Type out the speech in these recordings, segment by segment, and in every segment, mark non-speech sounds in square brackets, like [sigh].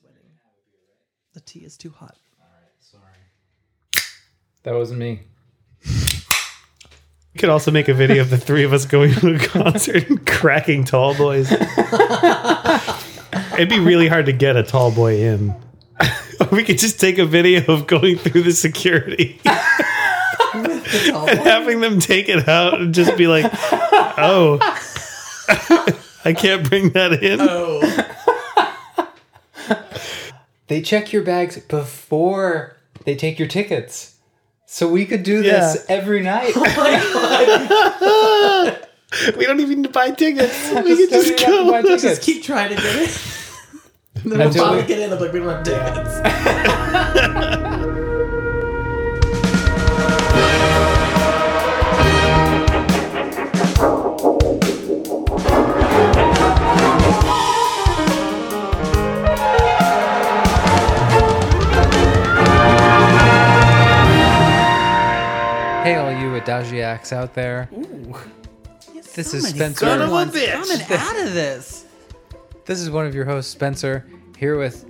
sweating. The tea is too hot. That wasn't me. We could also make a video of the three of us going to a concert and cracking tall boys. It'd be really hard to get a tall boy in. [laughs] we could just take a video of going through the security [laughs] and having them take it out and just be like, oh, [laughs] I can't bring that in. Oh, They check your bags before they take your tickets. So we could do this Yeah. every night. Oh [laughs] [laughs] we don't even need to buy tickets. We Just could just don't even have to buy go. tickets. just keep trying to get it. [laughs] then we'll Until finally get in. I'm like, we don't have tickets. Adagiacs out there. This is Spencer. Son of a bitch. coming out of this. This is one of your hosts, Spencer, here with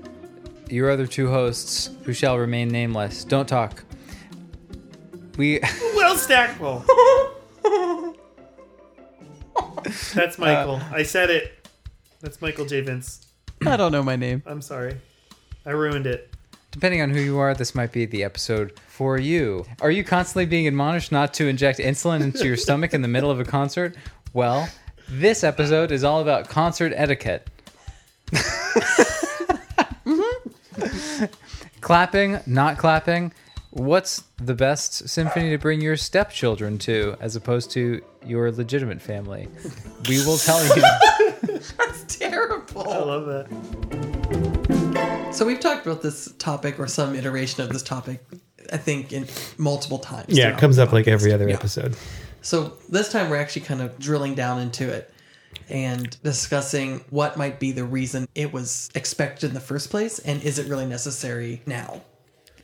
your other two hosts who shall remain nameless. Don't talk. We [laughs] Will Stackpole. [laughs] That's uh, Michael. I said it. That's Michael J. Vince. I don't know my name. I'm sorry. I ruined it. Depending on who you are, this might be the episode for you. Are you constantly being admonished not to inject insulin into your stomach in the middle of a concert? Well, this episode is all about concert etiquette. [laughs] clapping, not clapping. What's the best symphony to bring your stepchildren to as opposed to your legitimate family? We will tell you. [laughs] That's terrible. I love that. So we've talked about this topic or some iteration of this topic, I think, in multiple times. Yeah, it comes up like every other Yeah. episode. So this time we're actually kind of drilling down into it and discussing what might be the reason it was expected in the first place and is it really necessary now?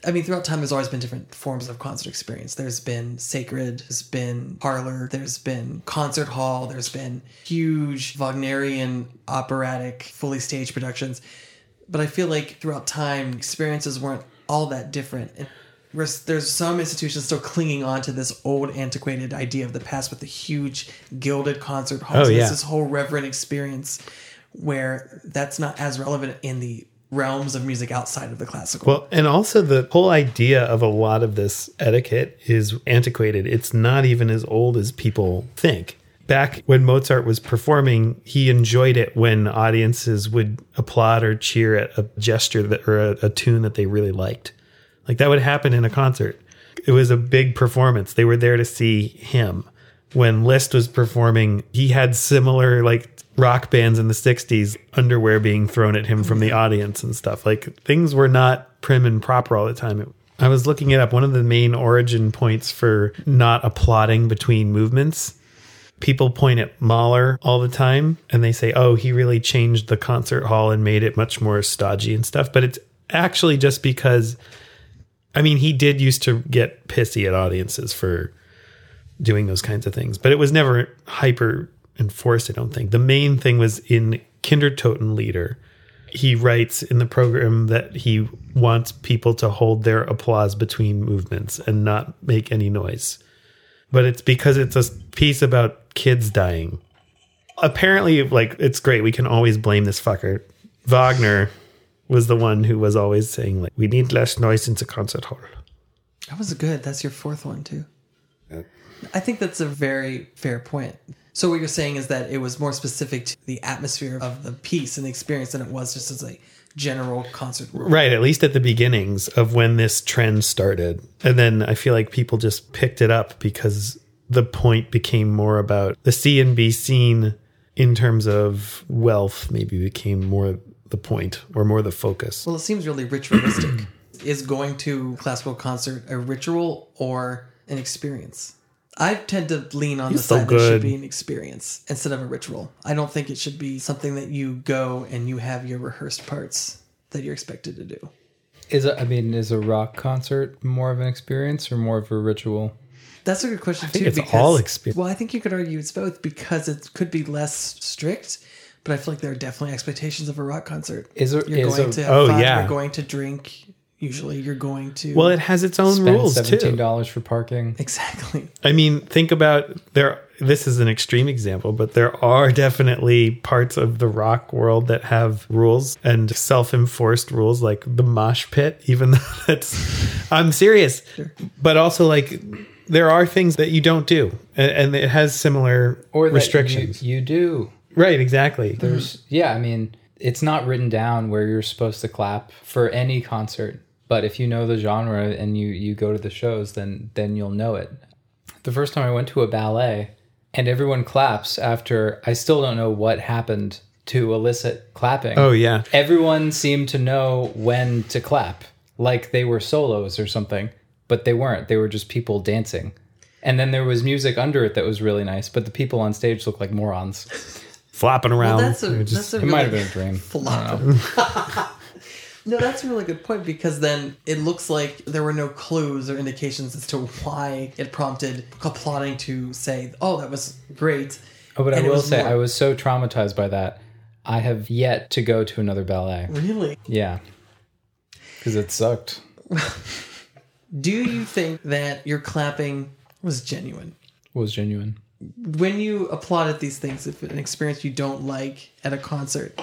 I mean, throughout time, there's always been different forms of concert experience. There's been sacred, there's been parlor, there's been concert hall, there's been huge Wagnerian operatic, fully staged productions. But I feel like throughout time, experiences weren't all that different. And there's, there's some institutions still clinging on to this old, antiquated idea of the past with the huge gilded concert halls. Oh, yeah. this whole reverent experience where that's not as relevant in the realms of music outside of the classical. Well, and also the whole idea of a lot of this etiquette is antiquated. It's not even as old as people think. Back when Mozart was performing, he enjoyed it when audiences would applaud or cheer at a gesture that, or a, a tune that they really liked. Like that would happen in a concert. It was a big performance. They were there to see him. When Liszt was performing, he had similar like rock bands in the 60s underwear being thrown at him from the audience and stuff. Like things were not prim and proper all the time. I was looking it up. One of the main origin points for not applauding between movements people point at Mahler all the time and they say, oh, he really changed the concert hall and made it much more stodgy and stuff. But it's actually just because, I mean, he did used to get pissy at audiences for doing those kinds of things, but it was never hyper enforced, I don't think. The main thing was in Kindertotenlieder. He writes in the program that he wants people to hold their applause between movements and not make any noise but it's because it's a piece about kids dying. Apparently, like it's great. We can always blame this fucker. Wagner was the one who was always saying like, "We need less noise in the concert hall." That was good. That's your fourth one too. I think that's a very fair point. So what you're saying is that it was more specific to the atmosphere of the piece and the experience than it was just as a general concert. rule. Right, at least at the beginnings of when this trend started. And then I feel like people just picked it up because the point became more about the see and be seen in terms of wealth maybe became more the point or more the focus. Well, it seems really ritualistic. [clears throat] is going to classical concert a ritual or an experience? I tend to lean on He's the so side that it should be an experience instead of a ritual. I don't think it should be something that you go and you have your rehearsed parts that you're expected to do. Is a, I mean, is a rock concert more of an experience or more of a ritual? That's a good question think too. it's because, all experience. Well, I think you could argue it's both because it could be less strict, But I feel like there are definitely expectations of a rock concert. Is there- you're is going a- to have Oh, fun, yeah. You're going to drink. Usually, you're going to. Well, it has its own rules seventeen too. dollars for parking. exactly. [laughs] I mean, think about there. This is an extreme example, but there are definitely parts of the rock world that have rules and self-enforced rules, like the mosh pit. Even though [laughs] that's, I'm serious, but also like there are things that you don't do, and, and it has similar Or restrictions. You, you do. right? Exactly. There's yeah, I mean, it's not written down where you're supposed to clap for any concert. But if you know the genre and you you go to the shows, then then you'll know it. The first time I went to a ballet and everyone claps after I still don't know what happened to elicit clapping. Oh yeah. Everyone seemed to know when to clap, like they were solos or something, but they weren't. They were just people dancing. And then there was music under it that was really nice, but the people on stage looked like morons. Flopping around. Well, that's a It just- that's a It might have been a dream. flop. [laughs] [laughs] no, that's a really good point because then it looks like there were no clues or indications as to why it prompted applauding to say, "Oh, that was great." Oh, but I And it will say, more- I was so traumatized by that. I have yet to go to another ballet. Really? Yeah. Because it sucked. [laughs] Do you think that your clapping was genuine? was genuine. When you applaud at these things, if an experience you don't like at a concert,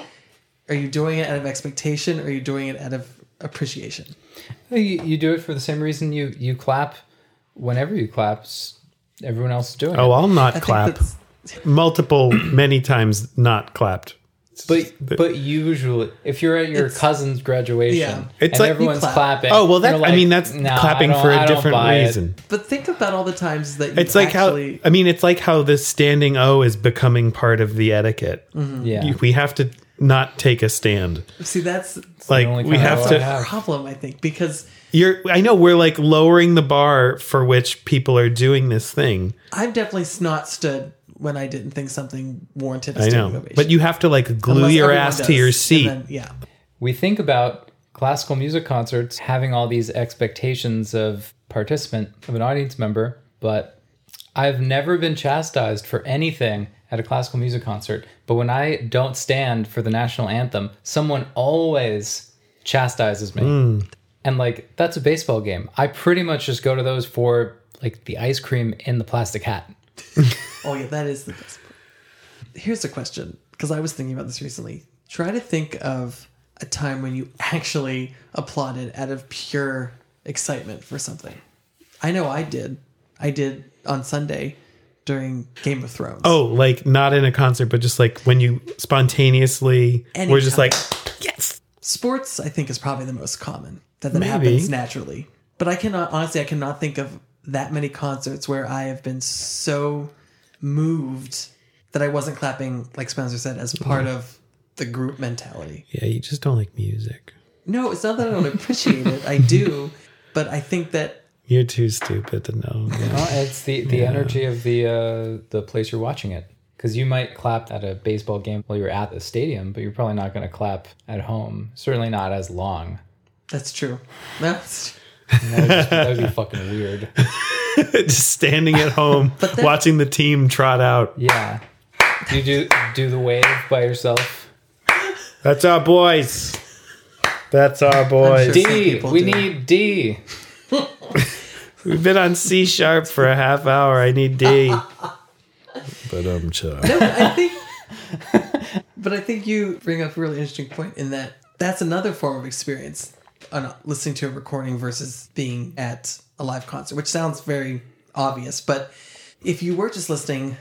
are you doing it out of expectation or are you doing it out of appreciation? You, you do it for the same reason you, you clap whenever you clap. Everyone else is doing oh, it. I'll not I clap. Multiple, many times not clapped. But but usually, if you're at your cousin's graduation Yeah. It's and like- everyone's clap. clapping, Oh well, that you're I mean that's "Nah, clapping for a different buy it." reason. But think about all the times that you It's like actually, how I mean, it's like how the standing O is becoming part of the etiquette. Mm-hmm. Yeah, You- We have to not take a stand. see that's Like only we have O I to. have. problem I think because You're. I know we're like lowering the bar for which people are doing this thing. I've definitely not stood when I didn't think something warranted a I standing know, ovation. but you have to like glue Unless your ass does, to your seat. then- yeah, we think about classical music concerts having all these expectations of participant of an audience member but i've never been chastised for anything at a classical music concert. But when i don't stand for the national anthem someone always chastises me. Hmm. And like that's a baseball game. I pretty much just go to those for like the ice cream in the plastic hat [laughs] oh yeah, that is the best. part. Here's a question because I was thinking about this recently. Try to think of a time when you actually applauded out of pure excitement for something. I know I did. I did on Sunday during Game of Thrones. Oh, like not in a concert, but just like when you spontaneously we're just like yes. Sports, I think, is probably the most common that that Maybe. happens naturally. But I cannot honestly, I cannot think of that many concerts where I have been so moved that I wasn't clapping, like Spencer said, as part of the group mentality. Yeah, you just don't like music. No, it's not that I don't appreciate it. I do, [laughs] but I think that You're too stupid to know. Yeah. Well, it's the the energy of the uh, the place you're watching it. Because you might clap at a baseball game while you're at the stadium, but you're probably not going to clap at home. Certainly not as long. that's true. [laughs] That's And That would, just, that would be fucking weird. [laughs] just standing at home then- watching the team trot out. Yeah. Do you do do the wave by yourself? That's our boys. That's our boys. sure- D. We do. need D. [laughs] We've been on C sharp for a half hour. I need D. but um, I'm sure. I think, [laughs] but I think you bring up a really interesting point in that that's another form of experience on listening to a recording versus being at a live concert, which sounds very obvious. But if you were just listening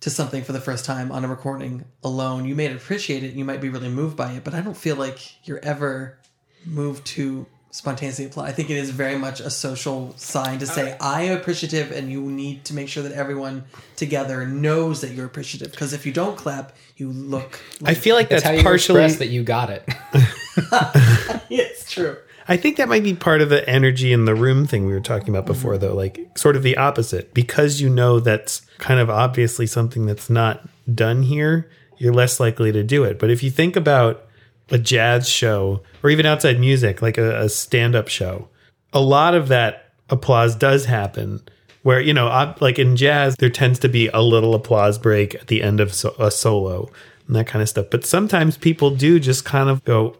to something for the first time on a recording alone, you may appreciate it. You might be really moved by it, but I don't feel like you're ever moved to spontaneously apply. I think it is very much a social sign to say I am appreciative, and you need to make sure that everyone together knows that you're appreciative. Because if you don't clap, you look. Like, I feel like That's that's, how you partially. express that you got it. [laughs] [laughs] it's true. I think that might be part of the energy in the room thing we were talking about before, though. Like, sort of the opposite. Because you know that's kind of obviously something that's not done here, you're less likely to do it. But if you think about a jazz show or even outside music, like a, a stand up show, a lot of that applause does happen. Where, you know, like in jazz, there tends to be a little applause break at the end of a solo. and that kind of stuff. But sometimes people do just kind of go,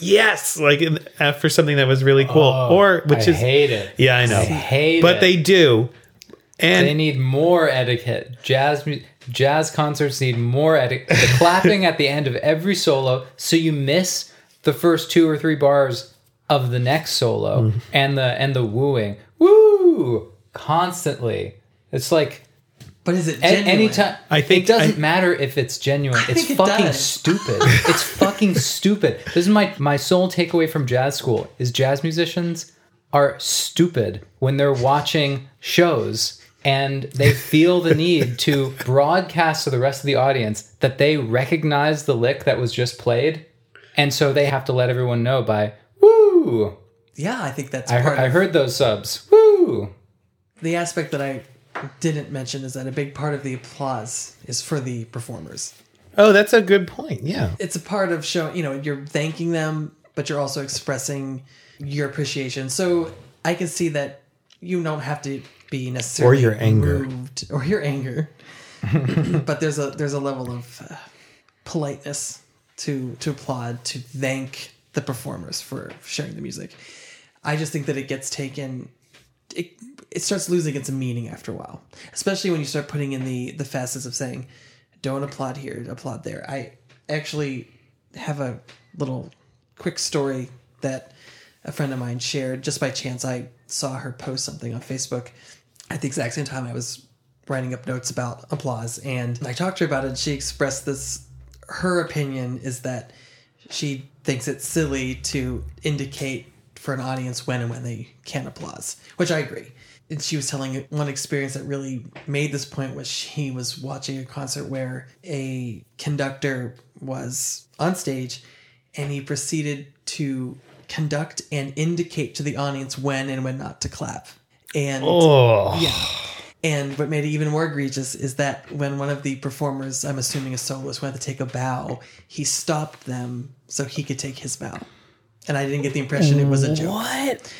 yes, like in, after something that was really cool, or which I is hate it. yeah, I know, I hate but it. they do, and They need more etiquette. Jazz mu- jazz concerts need more etiquette. The [laughs] clapping at the end of every solo, so you miss the first two or three bars of the next solo, Mm-hmm. and the and the wooing, woo, constantly. It's like But is it a- genuine? anytime. I think- it doesn't I- matter if it's genuine. it's think it fucking does. stupid. [laughs] it's fucking stupid. This is my my sole takeaway from jazz school: is jazz musicians are stupid when they're watching shows and they feel the need to [laughs] broadcast to the rest of the audience that they recognize the lick that was just played, and so they have to let everyone know by woo. Yeah, I think that's I, part heard, I heard those subs. Woo. the aspect that I didn't mention is that a big part of the applause is for the performers. oh, that's a good point. Yeah, It's a part of showing, you know, you're thanking them, but you're also expressing your appreciation. So I can see that you don't have to be necessarily Or your anger. moved or your anger, [laughs] but there's a there's a level of uh, politeness to to applaud to thank the performers for sharing the music. I just think that it gets taken it, it starts losing its meaning after a while, especially when you start putting in the the facets of saying, "Don't applaud here, applaud there." I actually have a little quick story that a friend of mine shared just by chance. I saw her post something on Facebook at the exact same time I was writing up notes about applause, and I talked to her about it. And she expressed this. Her opinion is that she thinks it's silly to indicate for an audience when and when they can't applause, which I agree. And she was telling one experience that really made this point was she was watching a concert where a conductor was on stage and he proceeded to conduct and indicate to the audience when and when not to clap. And oh, yeah. And what made it even more egregious is that when one of the performers, I'm assuming a soloist, went to take a bow, he stopped them so he could take his bow. And I didn't get the impression it was a joke. what?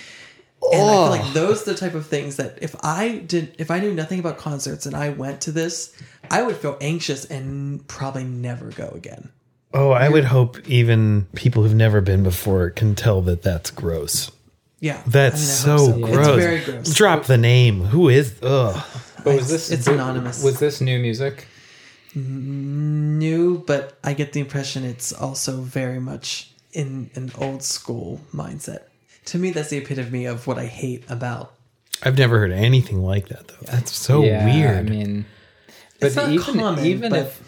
And I feel Oh. like those are the type of things that if I did, if I knew nothing about concerts and I went to this, I would feel anxious and probably never go again. Oh, I would hope even people who've never been before can tell that that's gross. Yeah, That's I mean, I so, so. gross. It's very gross. Drop the name. Who is? Ugh. But was this It's anonymous. Was this new music? New, but I get the impression it's also very much in an old school mindset. To me, that's the epitome of what I hate about. I've never heard anything like that though. That's so weird. I mean, but It's not even common, even but- if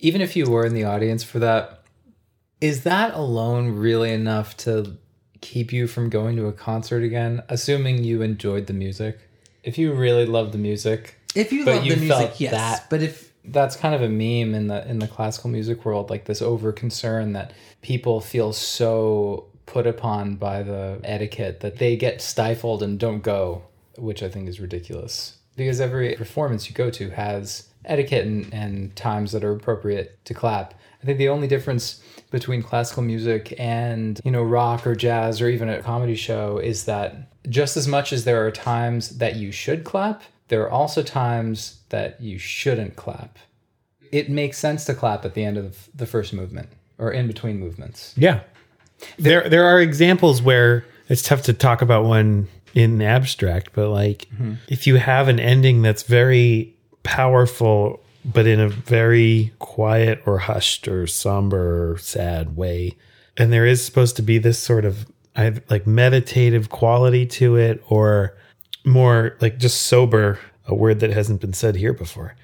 even if you were in the audience for that, is that alone really enough to keep you from going to a concert again? Assuming you enjoyed the music, if you really love the music, If you But love the music, yes. that- But if that's kind of a meme in the in the classical music world, like this over concern that people feel so put upon by the etiquette that they get stifled and don't go, which I think is ridiculous. Because every performance you go to has etiquette and, and times that are appropriate to clap. I think the only difference between classical music and, you know, rock or jazz or even a comedy show is that just as much as there are times that you should clap, there are also times that you shouldn't clap. It makes sense to clap at the end of the first movement or in between movements. yeah. There there are examples where it's tough to talk about one in abstract, but like mm-hmm. if you have an ending that's very powerful but in a very quiet or hushed or somber or sad way, and there is supposed to be this sort of like meditative quality to it or more like just sober, a word that hasn't been said here before.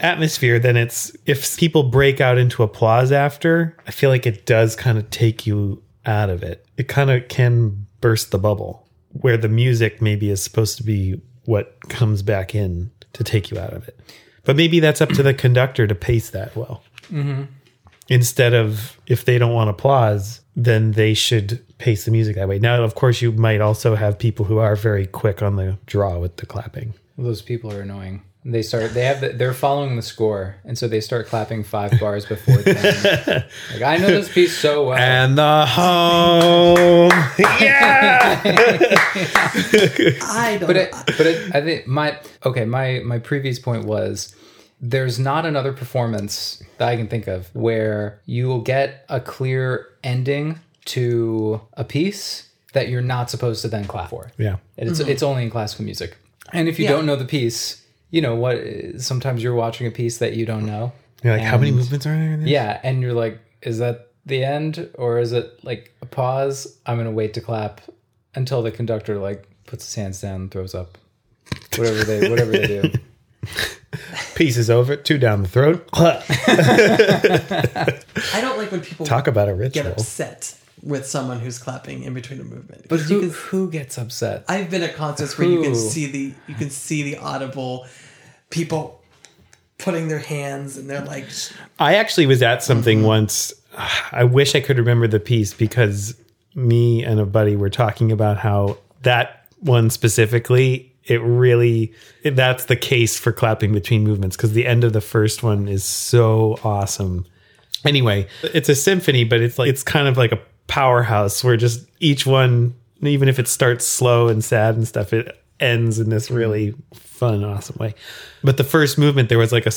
Atmosphere, then it's if people break out into applause after, I feel like it does kind of take you out of it. It kind of can burst the bubble where the music maybe is supposed to be what comes back in to take you out of it. But maybe that's up to the conductor to pace that well. Mm-hmm. Instead of if they don't want applause, then they should pace the music that way. Now, of course, you might also have people who are very quick on the draw with the clapping. Those people are annoying. They start. They have. The, they're following the score, and so they start clapping five bars before. The end. [laughs] Like I know this piece so well. And the home, [laughs] yeah. [laughs] I don't but it, but it, I think my okay. My my previous point was there's not another performance that I can think of where you will get a clear ending to a piece that you're not supposed to then clap for. Yeah. And it's mm-hmm. it's only in classical music. And if you Yeah. don't know the piece, you know what? Sometimes you're watching a piece that you don't know. You're like, how many movements are there? in this? Yeah, and you're like, is that the end or is it like a pause? I'm gonna wait to clap until the conductor like puts his hands down and throws up. Whatever they whatever they do. [laughs] [laughs] Piece is over, two down the throat. [laughs] [laughs] I don't like when people Talk about a ritual. get upset with someone who's clapping in between a movement. But who, can- who gets upset? I've been at concerts where you can see the you can see the audible people putting their hands and they're like I actually was at something mm-hmm. once. [sighs] I wish I could remember the piece because me and a buddy were talking about how that one specifically, it really, that's the case for clapping between movements because the end of the first one is so awesome. Anyway, it's a symphony, but it's like, it's kind of like a powerhouse where just each one, even if it starts slow and sad and stuff, it ends in this really fun, awesome way. But the first movement, there was like a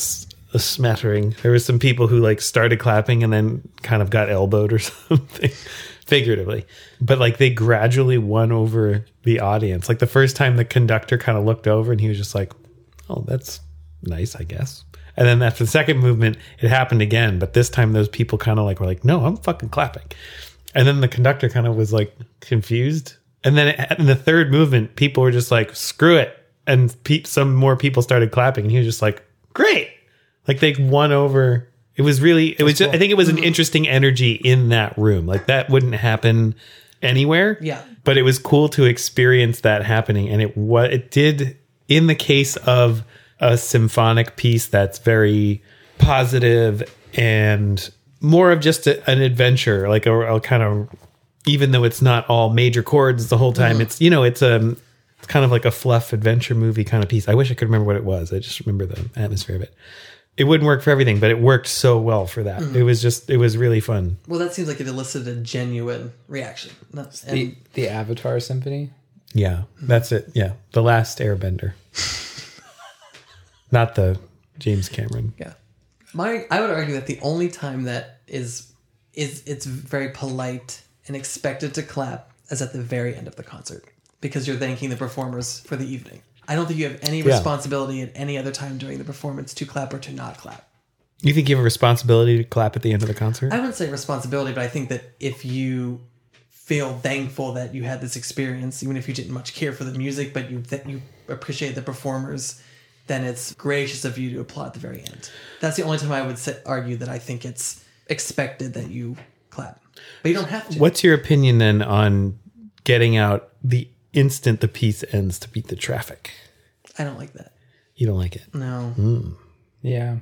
smattering. There was some people who like started clapping and then kind of got elbowed or [laughs] something, figuratively. But like they gradually won over the audience. Like the first time the conductor kind of looked over and he was just like, oh, that's nice, I guess. And then after the second movement, it happened again. But this time, those people kind of like were like, no, I'm fucking clapping. And then the conductor kind of was like confused. And then in the third movement, people were just like, screw it. And pe- some more people started clapping. And he was just like, great. Like they won over. It was really, it was just, I think it was an mm-hmm. interesting energy in that room. Like that wouldn't happen anywhere. Yeah. But it was cool to experience that happening. And it what it did in the case of a symphonic piece that's very positive and more of just a, an adventure, like a, a kind of even though it's not all major chords the whole time, it's you know, it's um it's kind of like a fluff adventure movie kind of piece. I wish I could remember what it was. I just remember the atmosphere of it. It wouldn't work for everything, but it worked so well for that. Mm-hmm. It was just it was really fun. well that seems like it elicited a genuine reaction. Not- The and the Avatar Symphony. Yeah, that's it. Yeah, the last Airbender, not the James Cameron. yeah. My I would argue that the only time that is is it's very polite and expected to clap is at the very end of the concert because you're thanking the performers for the evening. I don't think you have any Yeah. responsibility at any other time during the performance to clap or to not clap. You think you have a responsibility to clap at the end of the concert? I wouldn't say responsibility, but I think that if you feel thankful that you had this experience, even if you didn't much care for the music, but you that you appreciate the performers, then it's gracious of you to applaud at the very end. That's the only time I would say, argue that I think it's expected that you clap, but you don't have to. What's your opinion then on getting out the instant the piece ends to beat the traffic? I don't like that. You don't like it. No, hmm. Yeah.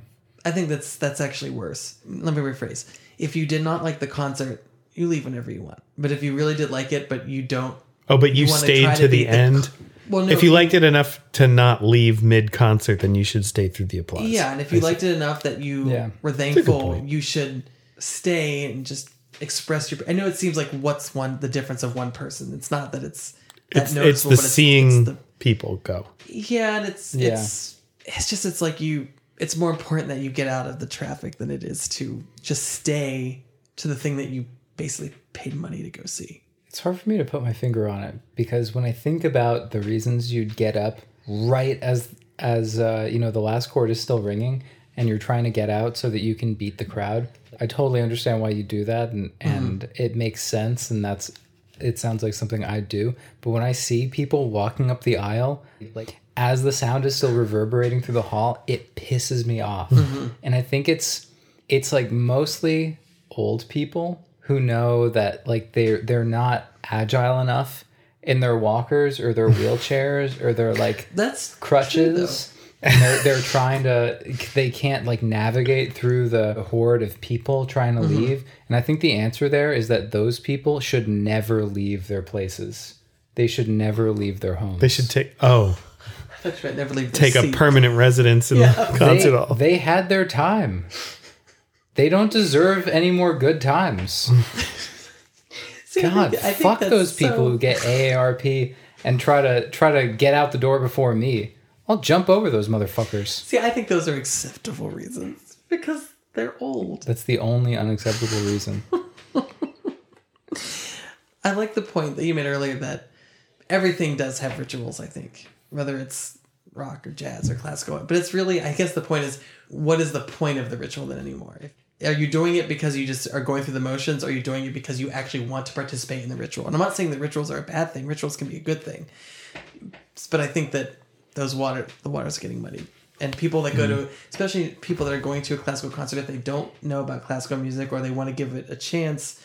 I think that's that's actually worse. Let me rephrase. If you did not like the concert, you leave whenever you want. But if you really did like it, but you don't Oh, but you, wanna stayed to, to the beat the- end. well, no, if you liked it enough to not leave mid concert, then you should stay through the applause. Yeah, and if you liked it enough that you Yeah. were thankful, you should stay and just express your. I know it seems like what's one the difference of one person. It's not that it's that it's, it's the seeing it's the, people go. yeah, and it's Yeah. it's it's just it's like you. It's more important that you get out of the traffic than it is to just stay to the thing that you basically paid money to go see. It's hard for me to put my finger on it because when I think about the reasons you'd get up right as as uh, you know the last chord is still ringing and you're trying to get out so that you can beat the crowd, I totally understand why you do that and and it makes sense and that's it sounds like something I do. But when I see people walking up the aisle, like as the sound is still reverberating through the hall, it pisses me off. Mm-hmm. And I think it's it's like mostly old people who know that like they're they're not agile enough in their walkers or their [laughs] wheelchairs or their like That's crutches and they're, they're trying to they can't like navigate through the horde of people trying to mm-hmm. leave and i think the answer there is that those people should never leave their places they should never leave their homes They should take oh That's right. Never leave. the take a permanent residence in Yeah. [laughs] the concert they, hall. they had their time they don't deserve any more good times [laughs] See, I God, think- I think fuck those people so- who get AARP and try to try to get out the door before me. I'll jump over those motherfuckers. See, I think those are acceptable reasons because they're old. That's the only unacceptable reason. [laughs] I like the point that you made earlier that everything does have rituals, I think, whether it's rock or jazz or classical. But it's really, I guess the point is, what is the point of the ritual then anymore? Are you doing it because you just are going through the motions, or are you doing it because you actually want to participate in the ritual? And I'm not saying that rituals are a bad thing. Rituals can be a good thing, but I think that those water, the water's getting muddy. And people that go to, hmm. especially people that are going to a classical concert, if they don't know about classical music or they want to give it a chance,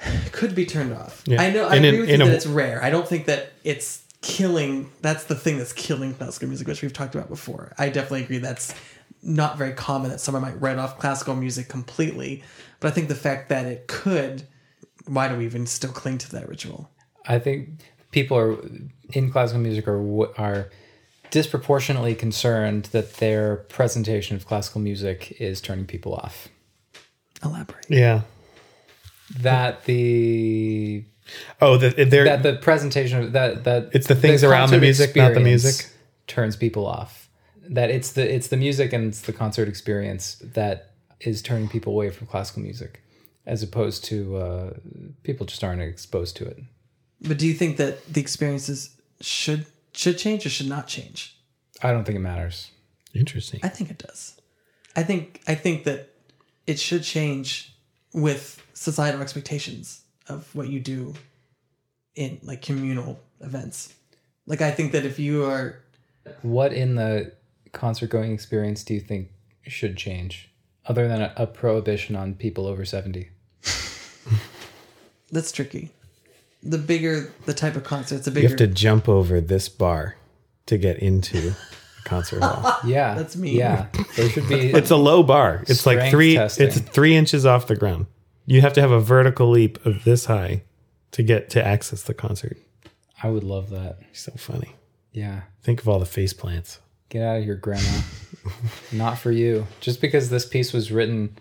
[sighs] could be turned off. Yeah. I know. I in- agree with you a- that it's rare. I don't think that it's killing. That's the thing that's killing classical music, which we've talked about before. I definitely agree. That's not very common that someone might write off classical music completely. But I think the fact that it could, why do we even still cling to that ritual? I think people are in classical music are are disproportionately concerned that their presentation of classical music is turning people off. Elaborate. Yeah. That the Oh, the, they're that the presentation of that that It's the things around the music, not the music? turns people off. That it's the it's the music and it's the concert experience that is turning people away from classical music, as opposed to uh, people just aren't exposed to it. But do you think that the experiences should should change or should not change? I don't think it matters. interesting. I think it does. I think I think that it should change with societal expectations of what you do in like communal events. Like I think that if you are What in the concert going experience do you think should change, other than a, a prohibition on people over seventy? [laughs] that's tricky. The bigger the type of concert, it's a You have to jump over this bar to get into a concert hall. [laughs] Yeah, That's me. Yeah, there should be. [laughs] It's a low bar. It's like three. testing. It's three inches off the ground. You have to have a vertical leap of this high to get to access the concert. I would love that. So funny. Yeah. Think of all the face plants. Get out of here, grandma. Not for you. Just because this piece was written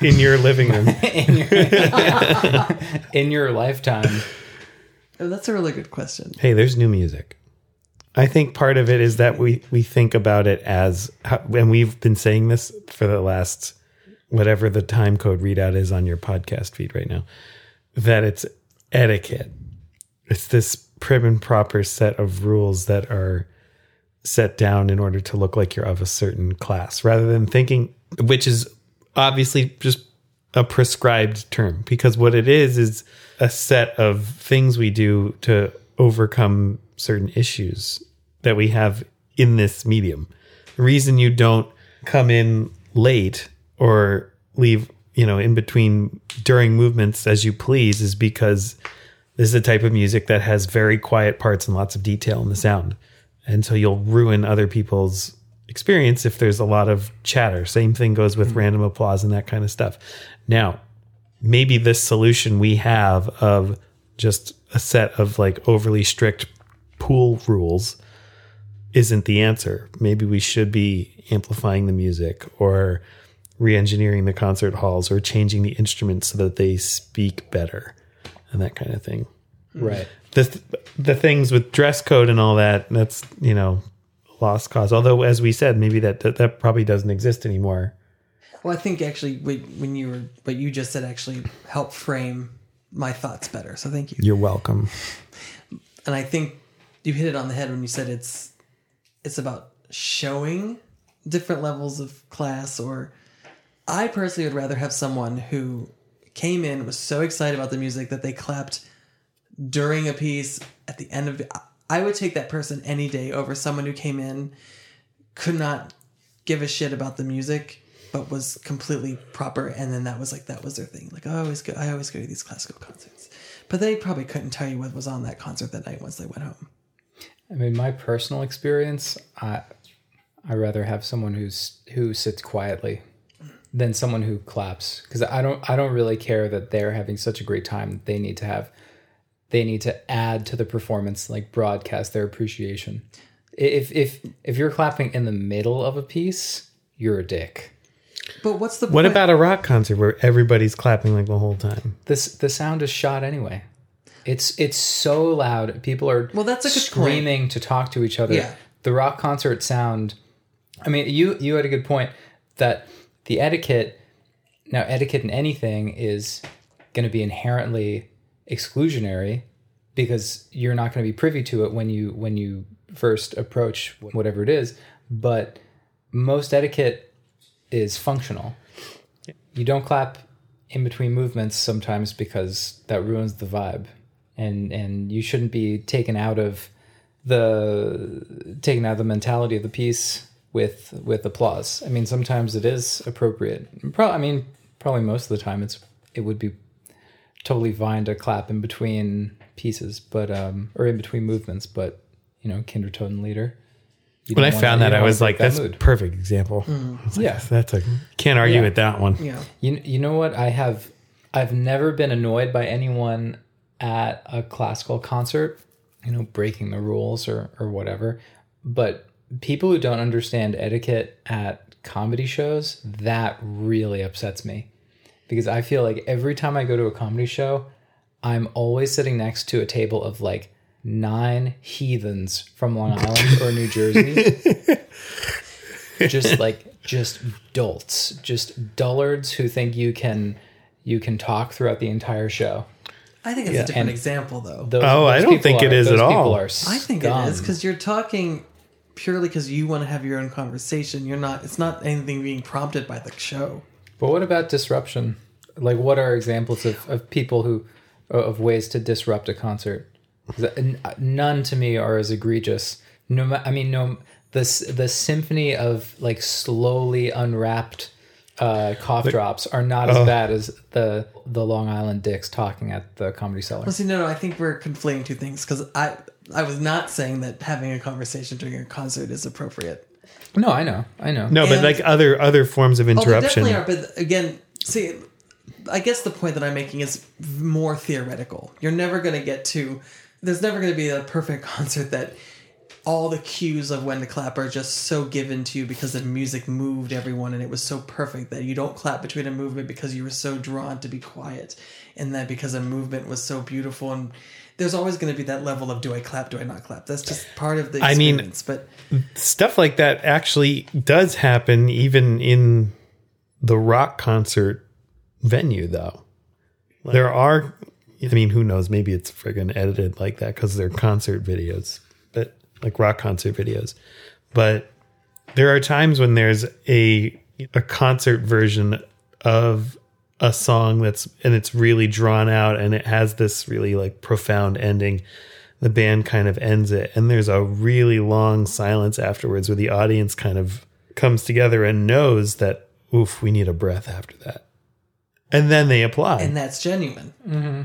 in your living room. [laughs] in your, [laughs] in your lifetime. Oh, that's a really good question. hey, there's new music. I think part of it is that we we think about it as, and we've been saying this for the last whatever the time code readout is on your podcast feed right now, that it's etiquette. It's this prim and proper set of rules that are set down in order to look like you're of a certain class, rather than thinking, which is obviously just a prescribed term because what it is is a set of things we do to overcome certain issues that we have in this medium. The reason you don't come in late or leave, you know, in between during movements as you please is because this is a type of music that has very quiet parts and lots of detail in the sound. And so you'll ruin other people's experience if there's a lot of chatter. Same thing goes with mm-hmm. random applause and that kind of stuff. Now, maybe this solution we have of just a set of like overly strict pool rules isn't the answer. Maybe we should be amplifying the music or re-engineering the concert halls or changing the instruments so that they speak better and that kind of thing. Right. The the things with dress code and all that, that's, you know, lost cause. Although as we said, maybe that that, that probably doesn't exist anymore. Well, I think actually when when you were what you just said actually helped frame my thoughts better. So thank you. You're welcome. and I think you hit it on the head when you said it's it's about showing different levels of class or I personally would rather have someone who came in was so excited about the music that they clapped during a piece at the end of. I would take that person any day over someone who came in could not give a shit about the music but was completely proper and then that was like that was their thing. Like I always go I always go to these classical concerts. But they probably couldn't tell you what was on that concert that night once they went home. I mean, my personal experience, I I rather have someone who's who sits quietly than someone who claps. Because I don't I don't really care that they're having such a great time. That they need to have they need to add to the performance like broadcast their appreciation. If if if you're clapping in the middle of a piece, you're a dick. but what's the What point? about a rock concert where everybody's clapping like the whole time? This the sound is shot anyway. It's it's so loud. People are Well, that's a good screaming to talk to each other. Yeah. The rock concert sound. I mean, you you had a good point that the etiquette now etiquette in anything is going to be inherently exclusionary because you're not going to be privy to it when you when you first approach whatever it is. But most etiquette is functional. You don't clap in between movements sometimes because that ruins the vibe, and and you shouldn't be taken out of the taken out of the mentality of the piece with with applause. I mean, sometimes it is appropriate. Pro- I mean, probably most of the time it's it would be totally fine to clap in between pieces, but um, or in between movements. But you know, Kindertotenlieder. you When I found that, I was like, that "That's a perfect example." I was like, Yeah. that's a can't argue Yeah. with that one. Yeah. You you know what? I have I've never been annoyed by anyone at a classical concert, you know, breaking the rules or or whatever. But people who don't understand etiquette at comedy shows, that really upsets me. Because I feel like every time I go to a comedy show, I'm always sitting next to a table of like nine heathens from Long Island or New Jersey. [laughs] just like just dolts, just dullards who think you can you can talk throughout the entire show. I think it's a different And- example, though. Those, Oh, I don't think it are- is those at all. I think it is because you're talking purely because you want to have your own conversation. You're not. It's not anything being prompted by the show. But what about disruption? Like, what are examples of, of people who of ways to disrupt a concert? 'Cause, uh, None to me are as egregious. No, I mean, no. The the symphony of like slowly unwrapped uh, cough drops are not as bad as the the Long Island Dicks talking at the Comedy Cellar. Well, see, no, no. I think we're conflating two things because I I was not saying that having a conversation during a concert is appropriate. No, I know, I know. No, but And- like other other forms of Oh, they interruption. definitely are. But again, see, I guess the point that I'm making is more theoretical. You're never going to get to. There's never going to be a perfect [laughs] concert that all the cues of when to clap are just so given to you because the music moved everyone and it was so perfect that you don't clap between a movement because you were so drawn to be quiet and that because a movement was so beautiful and there's always going to be that level of do I clap do I not clap? That's just part of the I mean- experience but stuff like that actually does happen even in the rock concert venue though. There are i mean who knows? Maybe it's friggin' edited like that because they're concert videos but like rock concert videos. But there are times when there's a a concert version of a song that's and it's really drawn out and it has this really like profound ending. The band kind of ends it and there's a really long silence afterwards where the audience kind of comes together and knows that oof we need a breath after that. And then they apply. And that's genuine. Mm-hmm.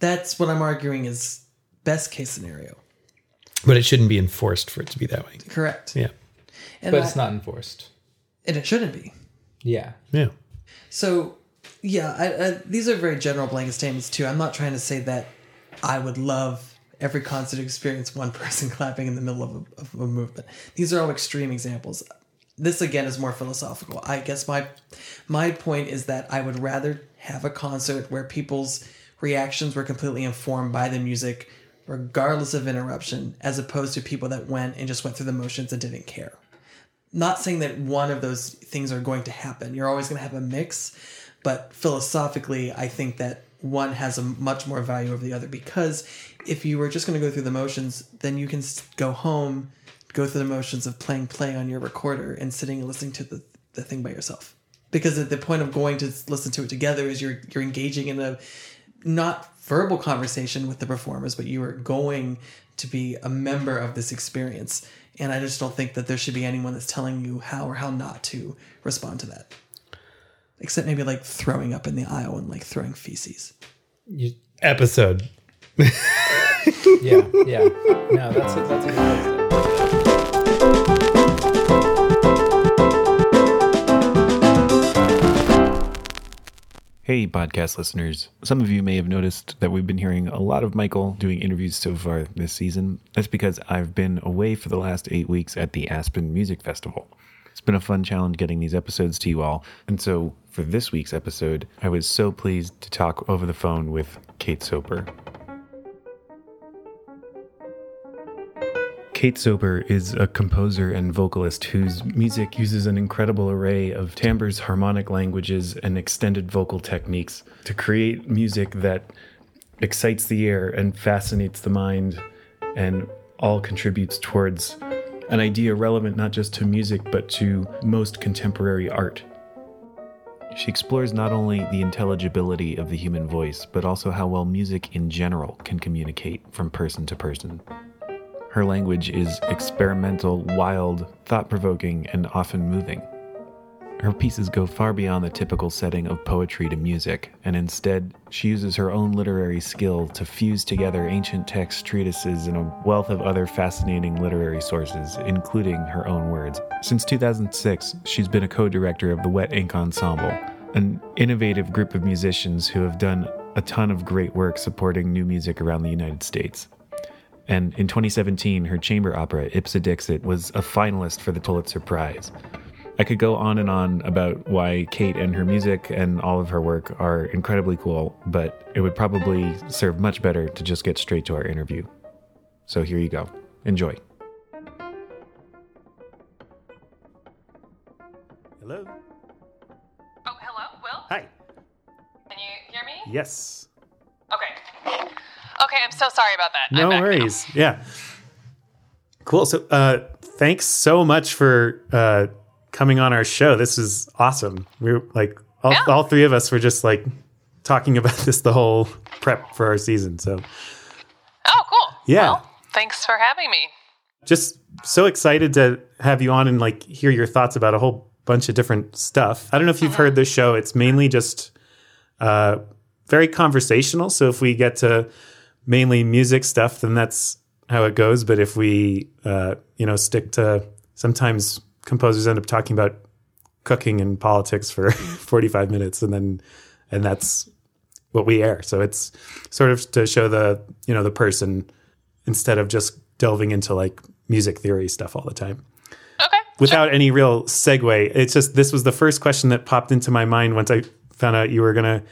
That's what I'm arguing is best case scenario. But it shouldn't be enforced for it to be that way. Correct. Yeah. And but I- it's not enforced. and it shouldn't be. Yeah, yeah. So, yeah, I, I, these are very general blanket statements too. I'm not trying to say that I would love every concert experience one [laughs] person clapping in the middle of a, of a movement. These are all extreme examples. This again is more philosophical. I guess my my point is that I would rather have a concert where people's reactions were completely informed by the music, regardless of interruption, as opposed to people that went and just went through the motions and didn't care not saying that one of those things are going to happen. You're always going to have a mix, but philosophically, I think that one has a much more value over the other because if you were just going to go through the motions, then you can go home, go through the motions of playing play on your recorder and sitting and listening to the, the thing by yourself. Because at the point of going to listen to it together is you're you're engaging in a not verbal conversation with the performers, but you are going to be a member of this experience. And I just don't think that there should be anyone that's telling you how or how not to respond to that. Except maybe like throwing up in the aisle and like throwing feces. you, episode [laughs] yeah, yeah. No, that's a, that's a good place Hey, podcast listeners. Some of you may have noticed that we've been hearing a lot of Michael doing interviews so far this season. That's because I've been away for the last eight weeks at the Aspen Music Festival. It's been a fun challenge getting these episodes to you all. And so for this week's episode, I was so pleased to talk over the phone with Kate Soper. Kate Soper is a composer and vocalist whose music uses an incredible array of timbres, harmonic languages, and extended vocal techniques to create music that excites the ear and fascinates the mind and all contributes towards an idea relevant not just to music but to most contemporary art. She explores not only the intelligibility of the human voice, but also how well music in general can communicate from person to person. Her language is experimental, wild, thought provoking, and often moving. Her pieces go far beyond the typical setting of poetry to music, and instead, she uses her own literary skill to fuse together ancient texts, treatises, and a wealth of other fascinating literary sources, including her own words. Since 2006, she's been a co director of the Wet Ink Ensemble, an innovative group of musicians who have done a ton of great work supporting new music around the United States. And in 2017, her chamber opera, Ipse Dixit, was a finalist for the Pulitzer Prize. I could go on and on about why Kate and her music and all of her work are incredibly cool, but it would probably serve much better to just get straight to our interview. So here you go. Enjoy. Hello. Oh, hello, Will? Hi. Can you hear me? Yes. Okay. Okay, I'm so sorry about that. No I'm back now. worries. Yeah. Cool. So, uh, thanks so much for uh, coming on our show. This is awesome. We are like all, Yeah. all three of us were just like talking [laughs] about this the whole prep for our season. So, Oh, cool. Yeah. Well, thanks for having me. just so excited to have you on and like hear your thoughts about a whole bunch of different stuff. I don't know if you've heard this show. It's mainly just uh, very conversational. So if we get to mainly music stuff, then that's how it goes. But if we, uh, you know, stick to sometimes composers end up talking about cooking and politics for [laughs] 45 minutes and then, and that's what we air. So it's sort of to show the, you know, the person instead of just delving into like music theory stuff all the time Okay. without any real segue. It's just this was the first question that popped into my mind once I found out you were gonna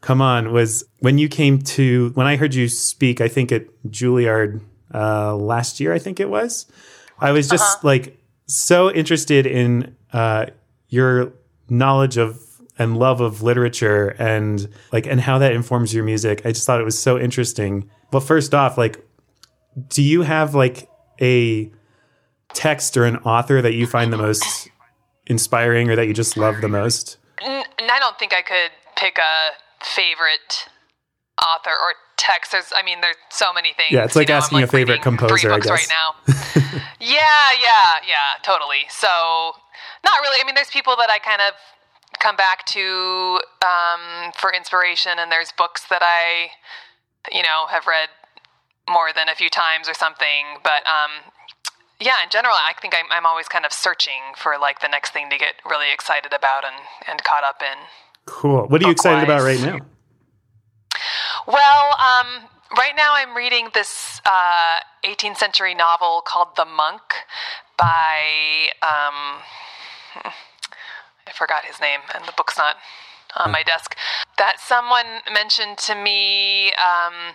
come on. Was when you came to when I heard you speak. I think at Juilliard uh, last year. I think it was. I was just like so interested in uh, your knowledge of and love of literature and like and how that informs your music. I just thought it was so interesting. Well, first off, like, do you have like a text or an author that you find the most inspiring or that you just love the most? And I don't think I could pick a favorite author or text. There's, I mean, there's so many things. Yeah, it's like you know, asking I'm a favorite composer, I guess. right now. [laughs] yeah, yeah, yeah, totally. So, not really. I mean, there's people that I kind of come back to um, for inspiration, and there's books that I, you know, have read more than a few times or something. But um, yeah, in general, I think I'm, I'm always kind of searching for like the next thing to get really excited about and, and caught up in. Cool. What are you excited about right now? Well, um, right now I'm reading this uh, 18th century novel called The Monk by, um, I forgot his name, and the book's not on my desk. That someone mentioned to me, um,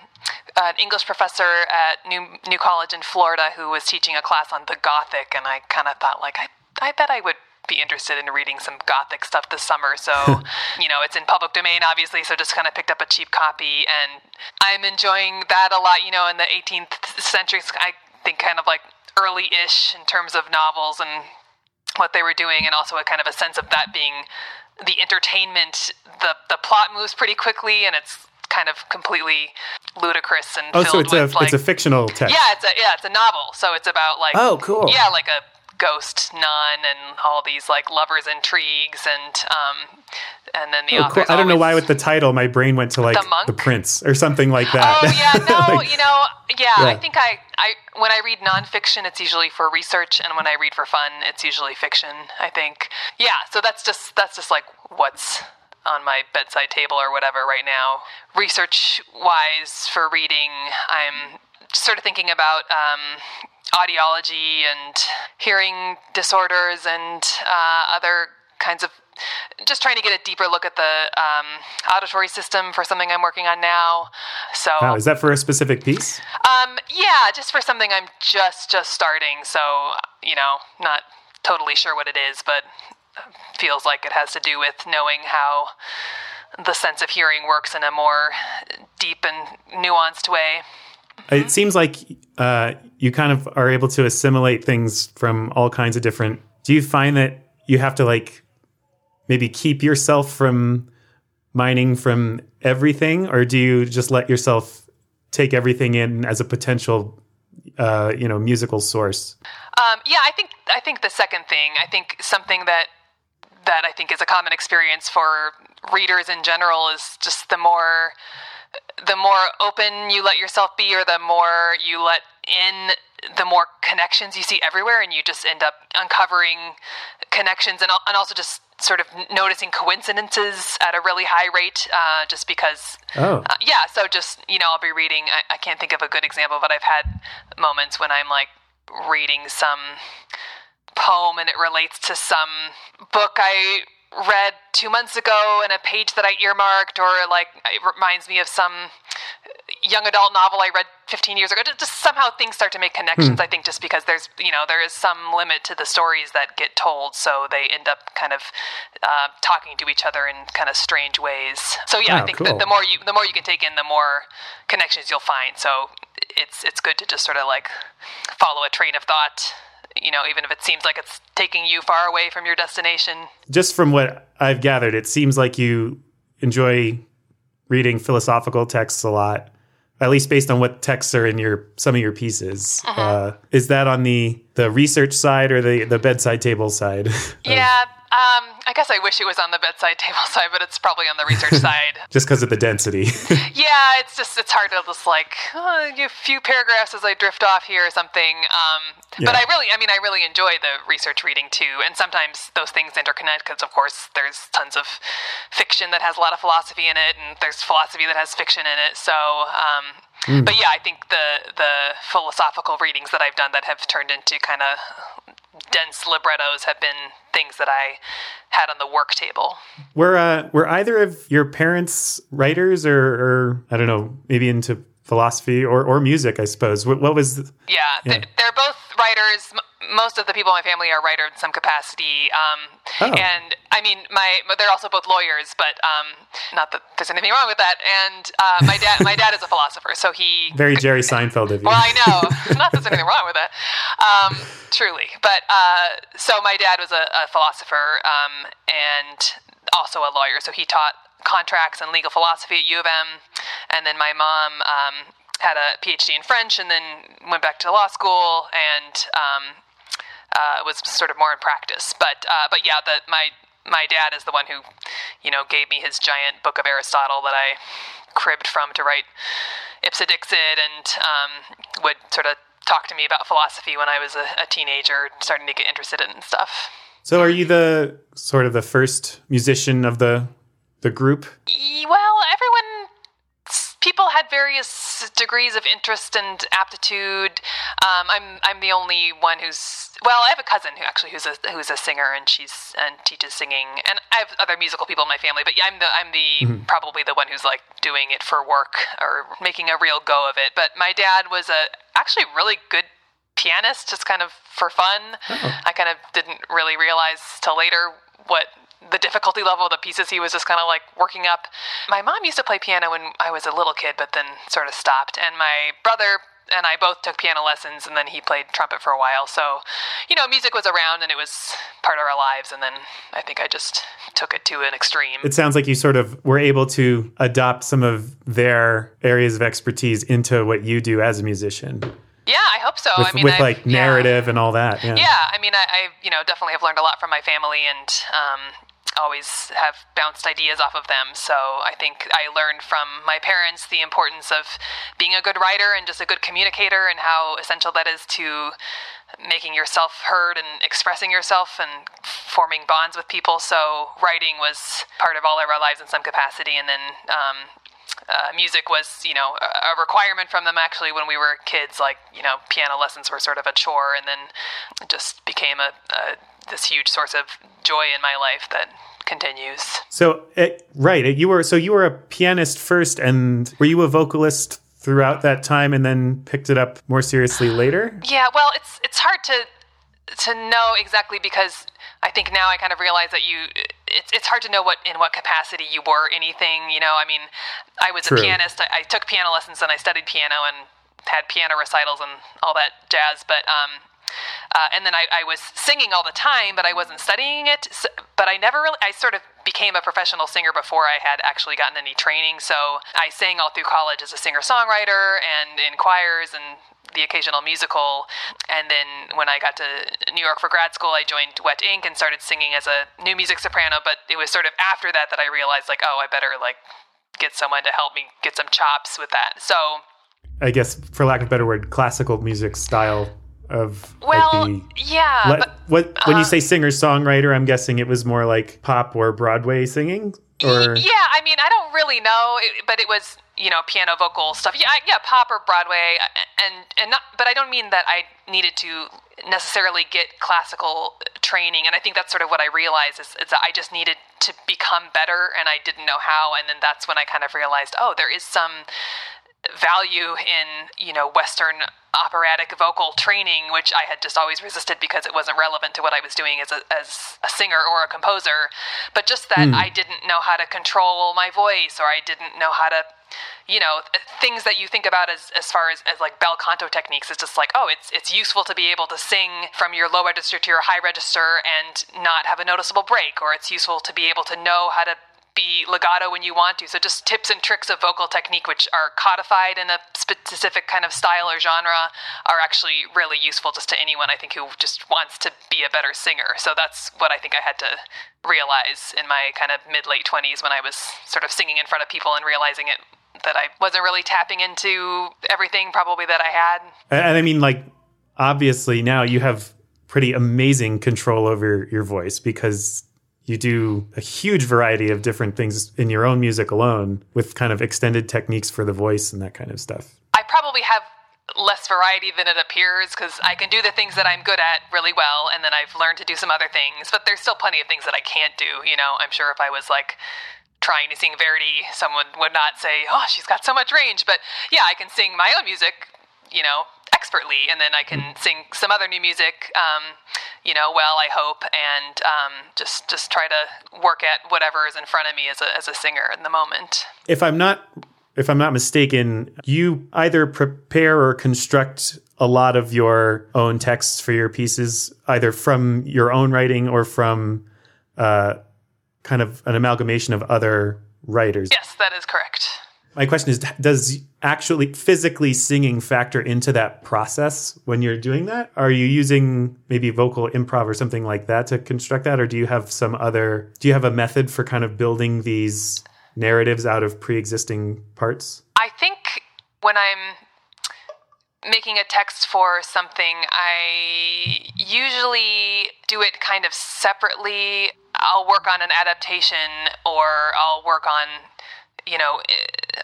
an English professor at New New College in Florida who was teaching a class on the Gothic, and I kind of thought like I I bet I would be interested in reading some Gothic stuff this summer. So [laughs] you know it's in public domain, obviously. So just kind of picked up a cheap copy, and I'm enjoying that a lot. You know, in the 18th century, I think kind of like early-ish in terms of novels and what they were doing, and also a kind of a sense of that being the entertainment. the The plot moves pretty quickly, and it's kind of completely ludicrous and Oh, so it's a like it's a fictional text. yeah, it's a yeah, it's a novel. So it's about like Oh, cool. Yeah, like a ghost nun and all these like lovers intrigues and um and then the Oh, cool. I don't know why with the title my brain went to like The Monk? the Prince or something like that. Oh yeah, [laughs] no, Like, you know, yeah, I think I, I when I read nonfiction, it's usually for research, and when I read for fun, it's usually fiction. I think, yeah. So that's just that's just like what's on my bedside table or whatever right now. Research wise, for reading, I'm sort of thinking about um, audiology and hearing disorders and uh, other kinds of just trying to get a deeper look at the um, auditory system for something I'm working on now. So, Wow, is that for a specific piece? um, yeah, just for something I'm just just starting. So, you know, not totally sure what it is, but feels like it has to do with knowing how the sense of hearing works in a more deep and nuanced way. It seems like uh, you kind of are able to assimilate things from all kinds of different. Do you find that you have to like maybe keep yourself from mining from everything, or do you just let yourself take everything in as a potential, uh, you know, musical source? Um, yeah, I think I think the second thing. I think something that that I think is a common experience for readers in general is just the more the more open you let yourself be, or the more you let in, the more connections you see everywhere, and you just end up uncovering connections and and also just sort of noticing coincidences at a really high rate, uh, just because Oh, uh, yeah, so just you know, I'll be reading. I, I can't think of a good example, but I've had moments when I'm like reading some poem and it relates to some book I read two months ago and a page that I earmarked, or like it reminds me of some young adult novel I read 15 years ago. Just- Just somehow things start to make connections. I think just because there's you know there is some limit to the stories that get told, so they end up kind of uh, talking to each other in kind of strange ways. So yeah, Oh, I think cool. that the more you the more you can take in, the more connections you'll find. So it's it's good to just sort of like follow a train of thought. You know, even if it seems like it's taking you far away from your destination. just from what I've gathered, it seems like you enjoy reading philosophical texts a lot. At least based on what texts are in your some of your pieces. uh is that on the the research side or the the bedside table side? [laughs] Yeah, um, I guess I wish it was on the bedside [laughs] table side, but it's probably on the research [laughs] side. just because of the density. Yeah, it's just it's hard to just like oh, a few paragraphs as I drift off here or something. Um, But I really, I mean, I really enjoy the research reading too, and sometimes those things interconnect because, of course, there's tons of fiction that has a lot of philosophy in it, and there's philosophy that has fiction in it. So, um, but yeah, I think the the philosophical readings that I've done that have turned into kind of dense librettos have been things that I had on the work table. were uh, were either of your parents writers or, or I don't know, maybe into philosophy or, or music? I suppose. What, what was? the- Yeah, Yeah. They're, both writers. Most of the people in my family are writers in some capacity. Um, Oh. And I mean, my they're also both lawyers, but um, not that there's anything wrong with that. And uh, my dad, my dad is a philosopher, so he. [laughs] Very Jerry Seinfeld of you. Well, I know. [laughs] [laughs] not that there's anything wrong with it, Um, truly, but uh, so my dad was a, a philosopher um, and also a lawyer. So he taught contracts and legal philosophy at U of M, and then my mom um, had a PhD in French, and then went back to law school and um, uh, was sort of more in practice. But uh, but yeah, my my dad is the one who, you know, gave me his giant book of Aristotle that I cribbed from to write Ipse Dixit, and um, would sort of talk to me about philosophy when I was a, a teenager, starting to get interested in stuff. So, are you the sort of the first musician of the the group? Well, everyone, people had various degrees of interest and aptitude. Um, I'm I'm the only one who's well. I have a cousin who actually who's a who's a singer and she's and teaches singing, and I have other musical people in my family. But yeah, I'm the I'm the probably the one who's like doing it for work or making a real go of it. But my dad was a actually really good pianist, just kind of for fun. I kind of didn't really realize till later what the difficulty level of the pieces he was just kind of like working up. My mom used to play piano when I was a little kid, but then sort of stopped. And my brother and I both took piano lessons, and then he played trumpet for a while. So, you know, music was around and it was part of our lives. And then I think I just took it to an extreme. It sounds like you sort of were able to adopt some of their areas of expertise into what you do as a musician, yeah, I hope so. with, I mean, with I've- like yeah. narrative and all that. Yeah. Yeah, I mean, I, I you know definitely have learned a lot from my family and um, always have bounced ideas off of them. So I think I learned from my parents the importance of being a good writer and just a good communicator and how essential that is to making yourself heard and expressing yourself and forming bonds with people. So writing was part of all of our lives in some capacity, and then. Um, uh, music was, you know, a requirement from them actually when we were kids. Like, you know, piano lessons were sort of a chore, and then it just became a, a this huge source of joy in my life that continues. So it, right, it, you were so you were a pianist first, and were you a vocalist throughout that time, and then picked it up more seriously later? Yeah, well, it's it's hard to to know exactly because I think now I kind of realize that you it's it's hard to know what in what capacity you were anything. You know, I mean, I was True. a pianist. I, I took piano lessons and I studied piano and had piano recitals and all that jazz. But um, uh, and then I, I was singing all the time, but I wasn't studying it. So, but I never really, I sort of became a professional singer before I had actually gotten any training. So I sang all through college as a singer songwriter and in choirs and the occasional musical. And then when I got to New York for grad school, I joined Wet Ink and started singing as a new music soprano. But it was sort of after that that I realized, like, oh, I better like get someone to help me get some chops with that. So I guess, for lack of a better word, classical music style of well, like yeah, the, but what when you uh, say singer songwriter, I'm guessing it was more like pop or Broadway singing, or yeah, I mean, I don't really know, but it was you know piano vocal stuff. Yeah, yeah, pop or Broadway, and and not. But I don't mean that I needed to necessarily get classical training. And I think that's sort of what I realized is, is that I just needed to become better, and I didn't know how. And then that's when I kind of realized, oh, there is some value in you know Western operatic vocal training, which I had just always resisted because it wasn't relevant to what I was doing as a as a singer or a composer. But just that hmm. I didn't know how to control my voice, or I didn't know how to, you know, things that you think about as as far as, as like bel canto techniques. It's just like, oh, it's it's useful to be able to sing from your low register to your high register and not have a noticeable break, or it's useful to be able to know how to be legato when you want to. So just tips and tricks of vocal technique, which are codified in a specific kind of style or genre, are actually really useful just to anyone I think who just wants to be a better singer. So that's what I think I had to realize in my kind of mid late twenties when I was sort of singing in front of people and realizing it that I wasn't really tapping into everything probably that I had. And I mean, like, obviously now you have pretty amazing control over your voice because you do a huge variety of different things in your own music alone with kind of extended techniques for the voice and that kind of stuff. I probably have less variety than it appears because I can do the things that I'm good at really well, and then I've learned to do some other things. But there's still plenty of things that I can't do. You know, I'm sure if I was like trying to sing Verdi, someone would not say, "Oh, she's got so much range." But yeah, I can sing my own music. You know, expertly, and then I can sing some other new music. Um, you know, well, I hope, and um, just just try to work at whatever is in front of me as a as a singer in the moment. If I'm not if I'm not mistaken, you either prepare or construct a lot of your own texts for your pieces, either from your own writing or from uh, kind of an amalgamation of other writers. Yes, that is correct. My question is Does actually physically singing factor into that process when you're doing that? Are you using maybe vocal improv or something like that to construct that? Or do you have some other, do you have a method for kind of building these narratives out of pre existing parts? I think when I'm making a text for something, I usually do it kind of separately. I'll work on an adaptation or I'll work on, you know,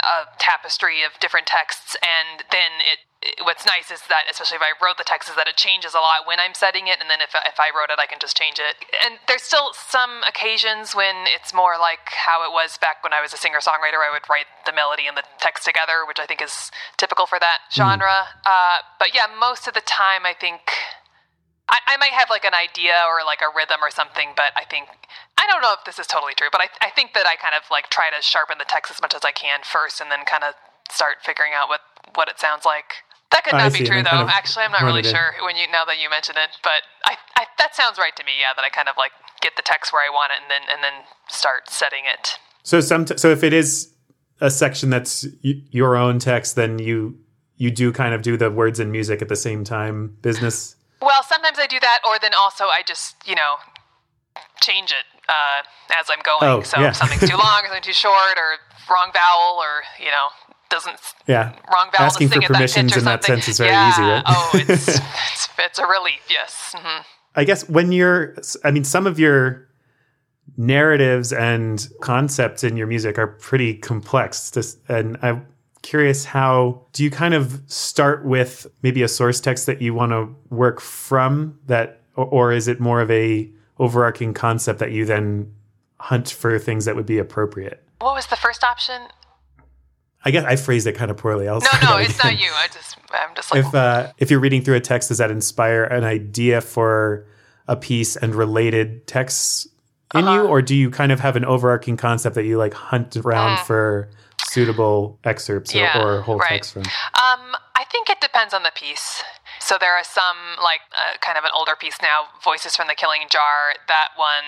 a tapestry of different texts, and then it. What's nice is that, especially if I wrote the text, is that it changes a lot when I'm setting it, and then if if I wrote it, I can just change it. And there's still some occasions when it's more like how it was back when I was a singer songwriter. I would write the melody and the text together, which I think is typical for that genre. Uh, but yeah, most of the time, I think I, I might have like an idea or like a rhythm or something, but I think I don't know if this is totally true, but I, I think that I kind of like try to sharpen the text as much as I can first, and then kind of start figuring out what what it sounds like. That could not see, be true then kind though. of Actually, I'm not really sure when you now that you mention it, but I, I that sounds right to me. Yeah, that I kind of like get the text where I want it, and then and then start setting it. So some so if it is a section that's y- your own text, then you you do kind of do the words and music at the same time business. Well, sometimes I do that, or then also I just you know change it uh, as I'm going. Oh, so yeah. if something's too long, or something too short, or wrong vowel, or you know doesn't Yeah. wrong vowel Asking to sing for at that permissions in that sense is very yeah. easy, right? oh, it's, [laughs] it's it's a relief. Yes. hmm I guess when you're, I mean, some of your narratives and concepts in your music are pretty complex. This, and I'm curious how do you kind of start with maybe a source text that you want to work from that, or, or is it more of a overarching concept that you then hunt for things that would be appropriate. What was the first option? I guess I phrased it kind of poorly. I'll No, no, it's again. not you. I just, I'm just like, If uh, if you're reading through a text, does that inspire an idea for a piece and related texts in Uh-huh. you, or do you kind of have an overarching concept that you like hunt around for suitable excerpts or. Yeah, or whole right. text from? Um, I think it depends on the piece. So there are some, like, uh, kind of an older piece now, Voices from the Killing Jar. That one,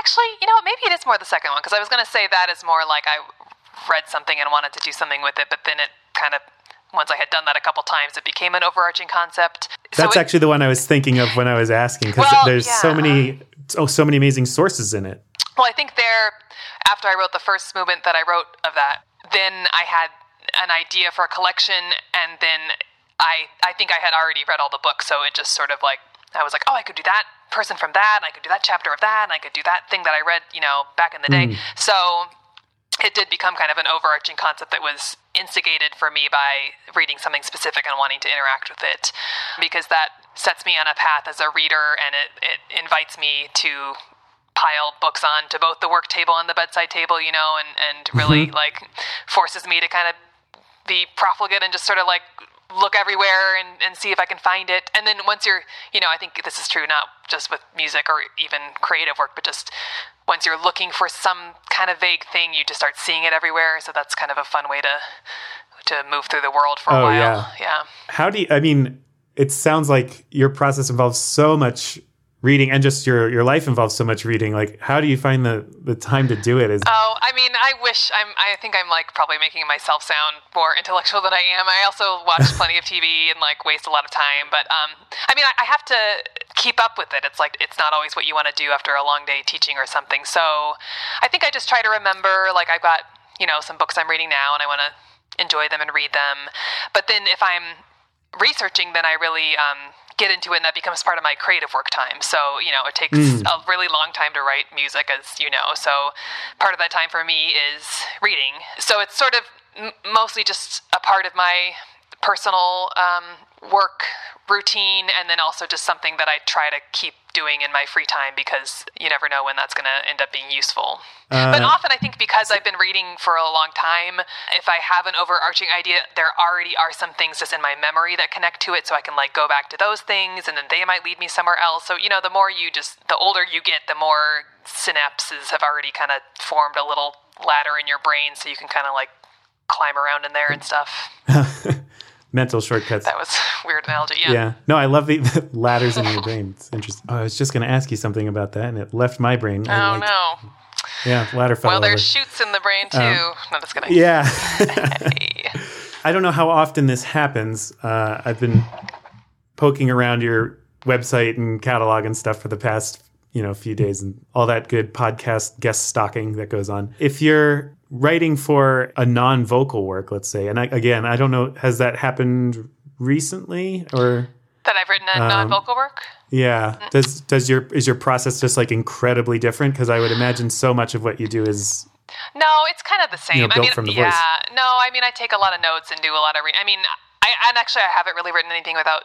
actually, you know, what, maybe it is more the second one because I was going to say that is more like I read something and wanted to do something with it, but then it kind of. Once I had done that a couple times, it became an overarching concept. So That's it- actually the one I was thinking of when I was asking because Well, there's so yeah. many oh so many amazing sources in it. Well, I think there, after I wrote the first movement that I wrote of that, then I had an idea for a collection, and then I, I think I had already read all the books, so it just sort of like I was like, oh, I could do that person from that, and I could do that chapter of that, and I could do that thing that I read, you know, back in the day. Mm. So it did become kind of an overarching concept that was instigated for me by reading something specific and wanting to interact with it because that sets me on a path as a reader and it, it invites me to pile books on to both the work table and the bedside table you know and, and really mm-hmm. like forces me to kind of be profligate and just sort of like look everywhere and, and see if I can find it. And then once you're, you know, I think this is true not just with music or even creative work, but just once you're looking for some kind of vague thing, you just start seeing it everywhere. So that's kind of a fun way to to move through the world for a Oh, while. yeah. yeah. How do you? I mean, it sounds like your process involves so much reading, and just your your life involves so much reading. Like, how do you find the the time to do it? Is Oh, I mean, I wish I'm. I think I'm like probably making myself sound more intellectual than I am. I also watch [laughs] plenty of TV and like waste a lot of time. But um, I mean, I, I have to keep up with it. It's like it's not always what you want to do after a long day teaching or something. So I think I just try to remember. Like I've got you know some books I'm reading now, and I want to enjoy them and read them. But then if I'm researching, then I really um, get into it, and that becomes part of my creative work time. So, you know, it takes a really long time to write music, as you know. So, part of that time for me is reading. So, it's sort of m- mostly just a part of my personal um, work routine, and then also just something that I try to keep doing in my free time because you never know when that's going to end up being useful. but uh, often, I think because I've been reading for a long time, if I have an overarching idea, there already are some things just in my memory that connect to it, so I can like go back to those things, and then they might lead me somewhere else. So you know, the more you just, the older you get, the more synapses have already kind of formed a little ladder in your brain, so you can kind of like climb around in there and stuff. [laughs] mental shortcuts? That was [laughs] weird analogy. Yeah. Yeah. No, I love the, [laughs] the ladders in your brain. It's interesting. Oh, I was just going to ask you something about that, and it left my brain. Oh like- no. Yeah, ladder fell Well, over. there's chutes in the brain too. no, just kidding. Yeah. Hey. [laughs] I don't know how often this happens. Uh, I've been poking around your website and catalog and stuff for the past you know few days and all that good podcast guest stalking that goes on. If you're writing for a non-vocal work, let's say, and I, again, I don't know, has that happened recently or? That I've written a Um, non-vocal work. Yeah. Does does your is your process just like incredibly different? Because I would imagine so much of what you do is No, it's kind of the same. know, I mean, from the yeah. voice. No, I mean, I take a lot of notes and do a lot of. Re- I mean, I and actually, I haven't really written anything without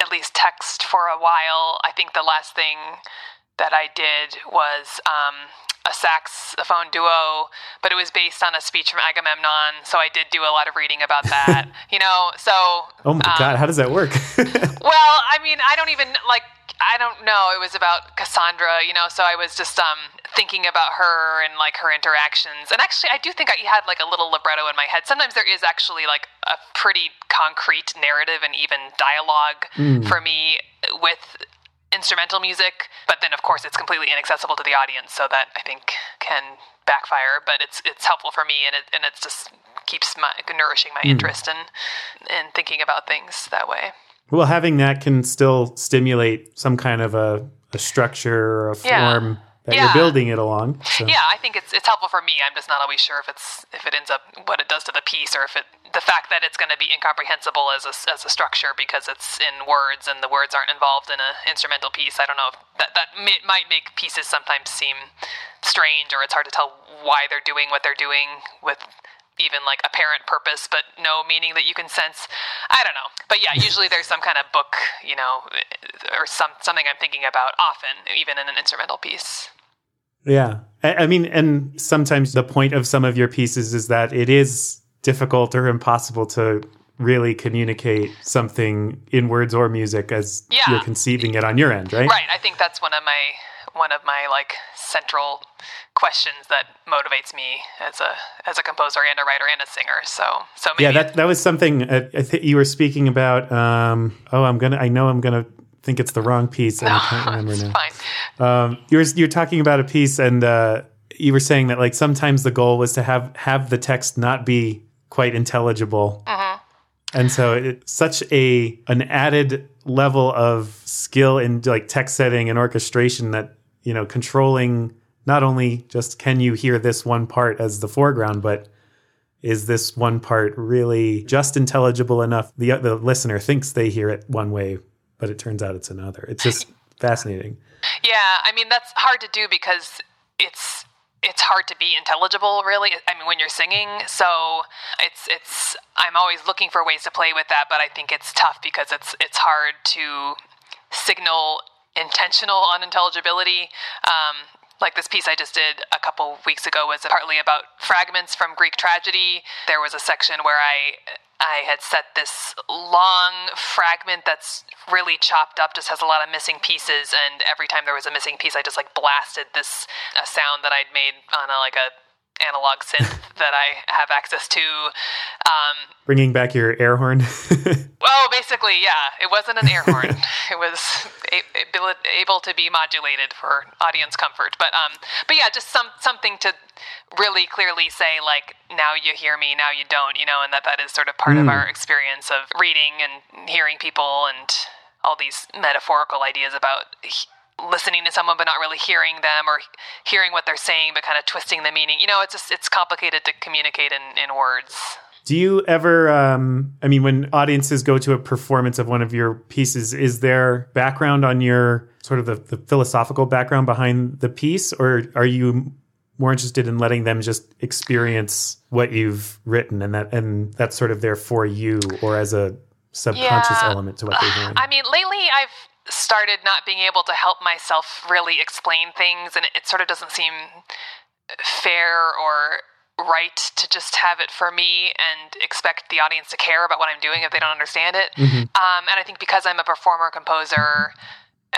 at least text for a while. I think the last thing that I did was um, a saxophone duo, but it was based on a speech from Agamemnon. So I did do a lot of reading about that. [laughs] you know, so oh my um, god, how does that work? [laughs] well, I mean, I don't even like. I don't know. It was about Cassandra, you know. So I was just um, thinking about her and like her interactions. And actually, I do think I had like a little libretto in my head. Sometimes there is actually like a pretty concrete narrative and even dialogue for me with instrumental music. But then, of course, it's completely inaccessible to the audience, so that I think can backfire. But it's it's helpful for me, and it and it's just keeps my nourishing my hmm. interest in in thinking about things that way. well, having that can still stimulate some kind of a, a structure or a Yeah. form that Yeah. you're building it along. So. Yeah, I think it's it's helpful for me. I'm just not always sure if it's if it ends up what it does to the piece, or if it the fact that it's going to be incomprehensible as a as a structure because it's in words and the words aren't involved in an instrumental piece. I don't know if that that may, might make pieces sometimes seem strange, or it's hard to tell why they're doing what they're doing with even like apparent purpose, but no meaning that you can sense. I don't know, but yeah, [laughs] usually there's some kind of book, you know, eh, or some something I'm thinking about often, even in an instrumental piece. Yeah. I, I mean, and sometimes the point of some of your pieces is that it is difficult or impossible to really communicate something in words or music as Yeah. you're conceiving it on your end, right? Right. I think that's one of my one of my like central questions that motivates me as a as a composer and a writer and a singer. So so maybe Yeah, that that was something uh, I think you were speaking about. Um, oh, I'm gonna. I know I'm gonna think it's the wrong piece, and I can't [laughs] remember it's now. fine. Um, you're you're talking about a piece, and uh, you were saying that like sometimes the goal was to have have the text not be quite intelligible, uh-huh. and so it's such a an added level of skill in like text setting and orchestration that you know controlling not only just can you hear this one part as the foreground, but is this one part really just intelligible enough the the listener thinks they hear it one way, but it turns out it's another. It's just [laughs] fascinating. Yeah, I mean that's hard to do because it's it's hard to be intelligible really. I mean when you're singing, so it's it's I'm always looking for ways to play with that, but I think it's tough because it's it's hard to signal intentional unintelligibility. Um, like this piece I just did a couple weeks ago was partly about fragments from Greek tragedy. There was a section where I I had set this long fragment that's really chopped up, just has a lot of missing pieces, and every time there was a missing piece, I just like blasted this a sound that I'd made on a like a analog synth [laughs] that I have access to. Um, Bringing back your air horn. well, [laughs] basically, yeah, it wasn't an air horn. [laughs] it was a- able, able to be modulated for audience comfort. But um, but yeah, just some something to really clearly say like now you hear me, now you don't, you know, and that that is sort of part of our experience of reading and hearing people and all these metaphorical ideas about listening to someone but not really hearing them or hearing what they're saying but kind of twisting the meaning. You know, it's just it's complicated to communicate in, in words. Do you ever, um, I mean, when audiences go to a performance of one of your pieces, is there background on your sort of the, the philosophical background behind the piece, or are you more interested in letting them just experience what you've written and that and that's sort of there for you or as a subconscious Yeah. element to what they're hearing? I mean, lately I've started not being able to help myself really explain things, and it, it sort of doesn't seem fair or right to just have it for me and expect the audience to care about what I'm doing if they don't understand it. Um, and I think because I'm a performer, composer,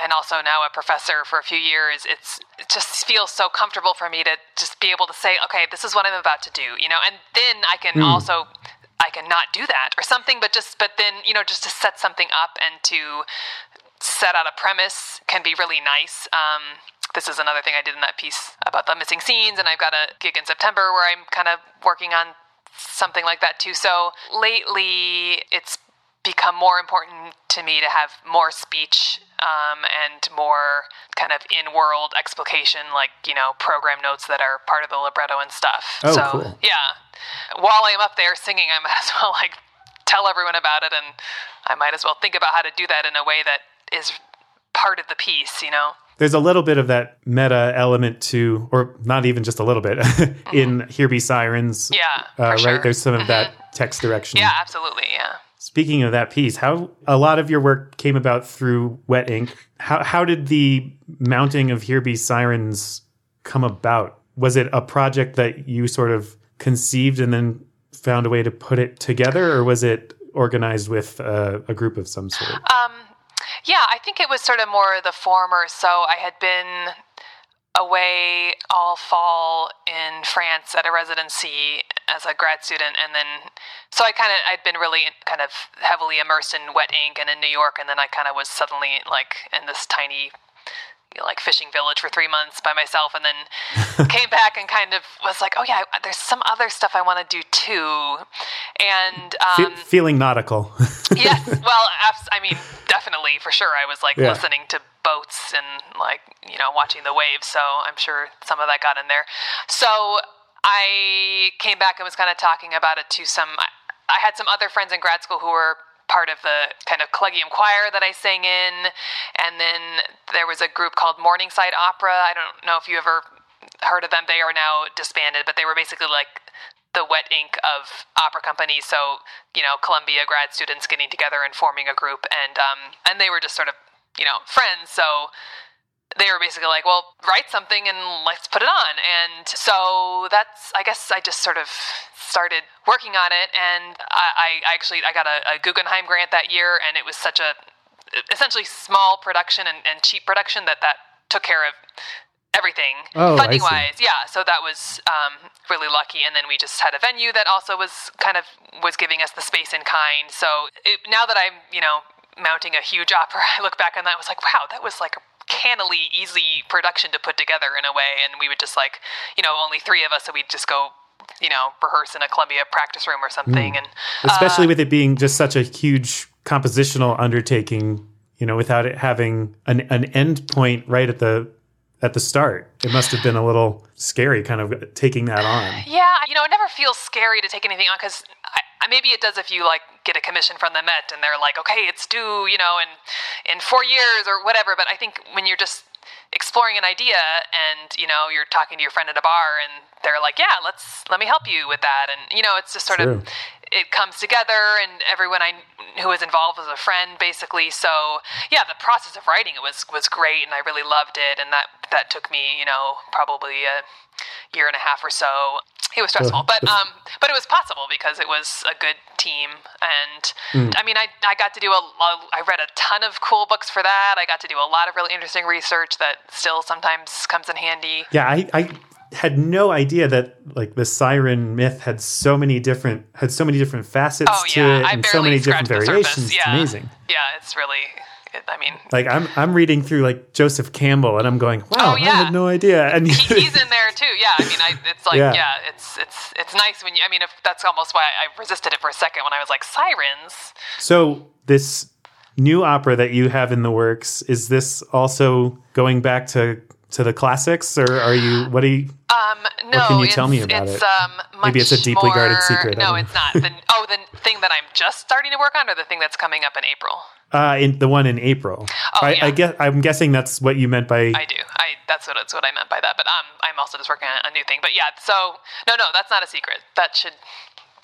and also now a professor for a few years, it's it just feels so comfortable for me to just be able to say, okay, this is what I'm about to do, you know, and then I can also I can not do that or something, but just but then you know just to set something up and to set out a premise can be really nice. Um, this is another thing I did in that piece about the missing scenes, and I've got a gig in September where I'm kind of working on something like that too. So lately, it's become more important to me to have more speech um, and more kind of in-world explication, like you know program notes that are part of the libretto and stuff. Oh, so cool. yeah, while I'm up there singing, I might [laughs] as well like tell everyone about it, and I might as well think about how to do that in a way that is part of the piece. You know. There's a little bit of that meta element to, or not even just a little bit, [laughs] in Here Be Sirens. Yeah, uh, sure. right. There's some of that text direction. Yeah, absolutely. Yeah. Speaking of that piece, how a lot of your work came about through Wet Ink. How how did the mounting of Here Be Sirens come about? Was it a project that you sort of conceived and then found a way to put it together, or was it organized with uh, a group of some sort? Um, yeah, I think it was sort of more the former. So I had been away all fall in France at a residency as a grad student, and then so I kind of I'd been really kind of heavily immersed in wet ink and in New York, and then I kind of was suddenly like in this tiny. You know, Like fishing village for three months by myself, and then [laughs] came back and kind of was like, "Oh yeah, there's some other stuff I want to do too," and Fe- um, feeling nautical. [laughs] yes well i mean definitely for sure i was like Yeah. listening to boats and like you know watching the waves so i'm sure some of that got in there so i came back and was kind of talking about it to some I had some other friends in grad school who were part of the kind of collegium choir that i sang in and then there was a group called morningside opera i don't know if you ever heard of them they are now disbanded but they were basically like the wet ink of opera companies. So you know, Columbia grad students getting together and forming a group, and um, and they were just sort of you know friends. So they were basically like, well, write something and let's put it on. And so that's, I guess I just sort of started working on it. And I, I actually, I got a, a Guggenheim grant that year and it was such a, essentially small production and, and cheap production that that took care of everything Oh, funding wise yeah so that was um, really lucky and then we just had a venue that also was kind of was giving us the space in kind so it, now that i'm you know mounting a huge opera [laughs] i look back on that and was like wow that was like a cannily easy production to put together in a way and we would just like you know only three of us so we'd just go you know rehearse in a columbia practice room or something and Hmm. especially uh, with it being just such a huge compositional undertaking you know without it having an, an end point right at the at the start it must have been a little scary kind of taking that on Yeah, you know, it never feels scary to take anything on because Uh, maybe it does if you like get a commission from the Met and they're like, okay, it's due, you know, in in four years or whatever. But I think when you're just exploring an idea and you know you're talking to your friend at a bar and they're like, yeah, let's let me help you with that, and you know, it's just sort True. of it comes together and everyone I who was involved was a friend basically. So yeah, the process of writing it was was great and I really loved it and that that took me you know probably a year and a half or so. It was stressful, but um, but it was possible because it was a good team, and I mean, I I got to do a, a I read a ton of cool books for that. I got to do a lot of really interesting research that still sometimes comes in handy. yeah i i had no idea that like the siren myth had so many different had so many different facets Oh to yeah, it I and so many different variations surface. it's amazing Yeah, it's really. It, I mean, like i'm i'm reading through like joseph campbell and i'm going wow Oh, i had no idea and he, [laughs] he's in there too. Yeah, I mean, I, it's like Yeah. yeah. it's it's it's nice when you. I mean, if that's almost why I resisted it for a second when I was like sirens. So this new opera that you have in the works is this also going back to to the classics, or are you? What are you? Um, no, can you tell me about it's, it? Um, Maybe it's a deeply guarded secret, No, it's not. The, oh, the thing that I'm just starting to work on, or the thing that's coming up in April. Uh, in the one in April. Oh, I, yeah. I guess I'm guessing that's what you meant by. I do. I that's what it's what I meant by that. But um, I'm also just working on a new thing. But yeah, so no, no, that's not a secret. That should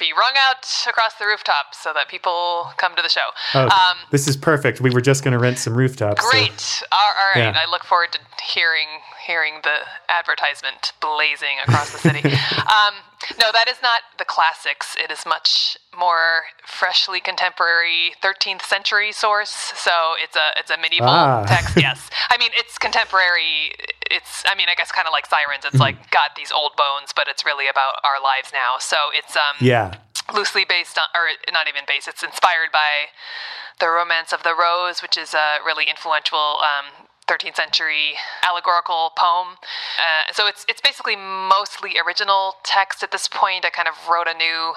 be rung out across the rooftop so that people come to the show. Oh, Um, this is perfect. We were just going to rent some rooftops. so- Great. All, all right. Yeah. I look forward to hearing hearing the advertisement blazing across the city. [laughs] um, no, that is not the classics. It is much more freshly contemporary 13th century source. So it's a it's a medieval Ah. text. [laughs] Yes. I mean, it's contemporary. It's I mean, I guess kind of like Sirens. It's like got these old bones, but it's really about our lives now. So it's um Yeah. loosely based on, or not even based, it's inspired by the Romance of the Rose, which is a really influential um, 13th century allegorical poem. Uh, so it's it's basically mostly original text at this point. I kind of wrote a new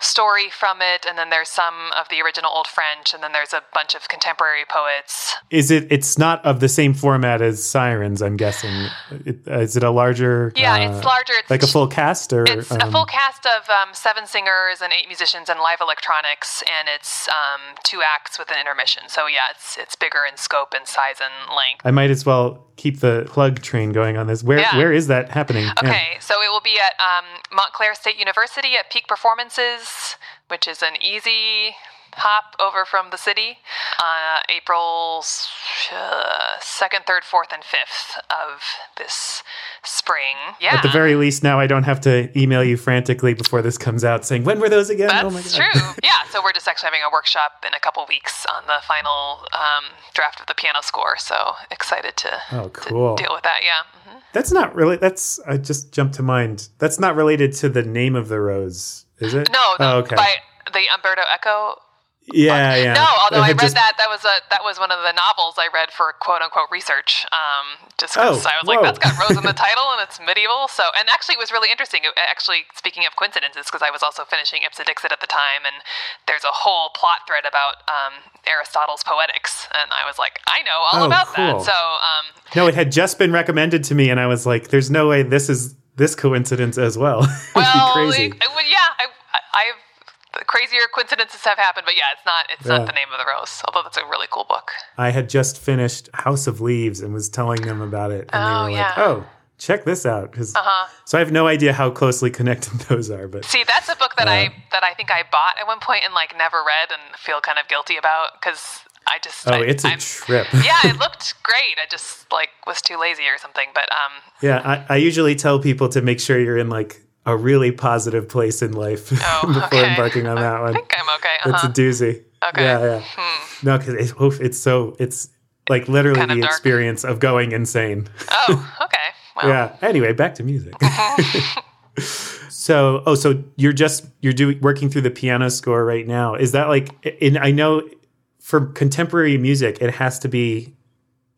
story from it, and then there's some of the original Old French, and then there's a bunch of contemporary poets. Is it? It's not of the same format as Sirens. I'm guessing. It, is it a larger? Yeah, uh, it's larger. It's Like a full cast, or It's a um, full cast of um, seven singers and eight musicians and live electronics, and it's um, two acts with an intermission. So yeah, it's it's bigger in scope and size and length. I might as well keep the plug train going on this. Where Yeah. where is that happening? Yeah. Okay, so it will be at um, Montclair State University at Peak Performances, which is an easy hop over from the city. Uh, April uh, second, third, fourth, and fifth of this spring. Yeah, At the very least, now I don't have to email you frantically before this comes out saying when were those again? That's oh my god! true. [laughs] Yeah, so we're just actually having a workshop in a couple weeks on the final um, draft of the piano score. So excited to, Oh, cool. to deal with that. Yeah. hmm That's not really. That's I just jumped to mind. That's not related to the name of the rose, is it? No, Oh, okay. by the Umberto Eco. Yeah, yeah. No, although I, read just- that that was a that was one of the novels I read for quote unquote research. Um, just 'cause Oh, I was like, that's got rose in the [laughs] title and it's medieval. So, and actually, it was really interesting. It, actually, speaking of coincidences, because I was also finishing Ipse Dixit at the time, and there's a whole plot thread about um, Aristotle's Poetics, and I was like, I know all Oh, about cool. that. So, um, No, it had just been recommended to me, and I was like, "There's no way this is this coincidence as well." [laughs] Well, be crazy. it- it yeah, I, I, I've crazier coincidences have happened, but yeah, it's not it's Yeah. not the name of the rose. Although that's a really cool book. I had just finished House of Leaves and was telling them about it, and Oh, they were yeah. like, "Oh, check this out. 'cause- Uh-huh. So I have no idea how closely connected [laughs] those are, but See, that's a book that Uh, I that I think I bought at one point and like never read and feel kind of guilty about because I just oh, I, it's a I'm- trip. [laughs] yeah, it [laughs] looked great. I just like was too lazy or something. But um, Yeah, I, I usually tell people to make sure you're in like a really positive place in life [laughs] Oh, before okay. embarking on that I one. think I'm okay. It's Uh-huh. a doozy. Okay. Yeah, yeah. No, because it's, it's so it's like literally the dark. experience of going insane. oh, [laughs] okay. Well, Yeah. Anyway, back to music. [laughs] so, oh, so you're just you're doing working through the piano score right now. Is that like? In I know for contemporary music, it has to be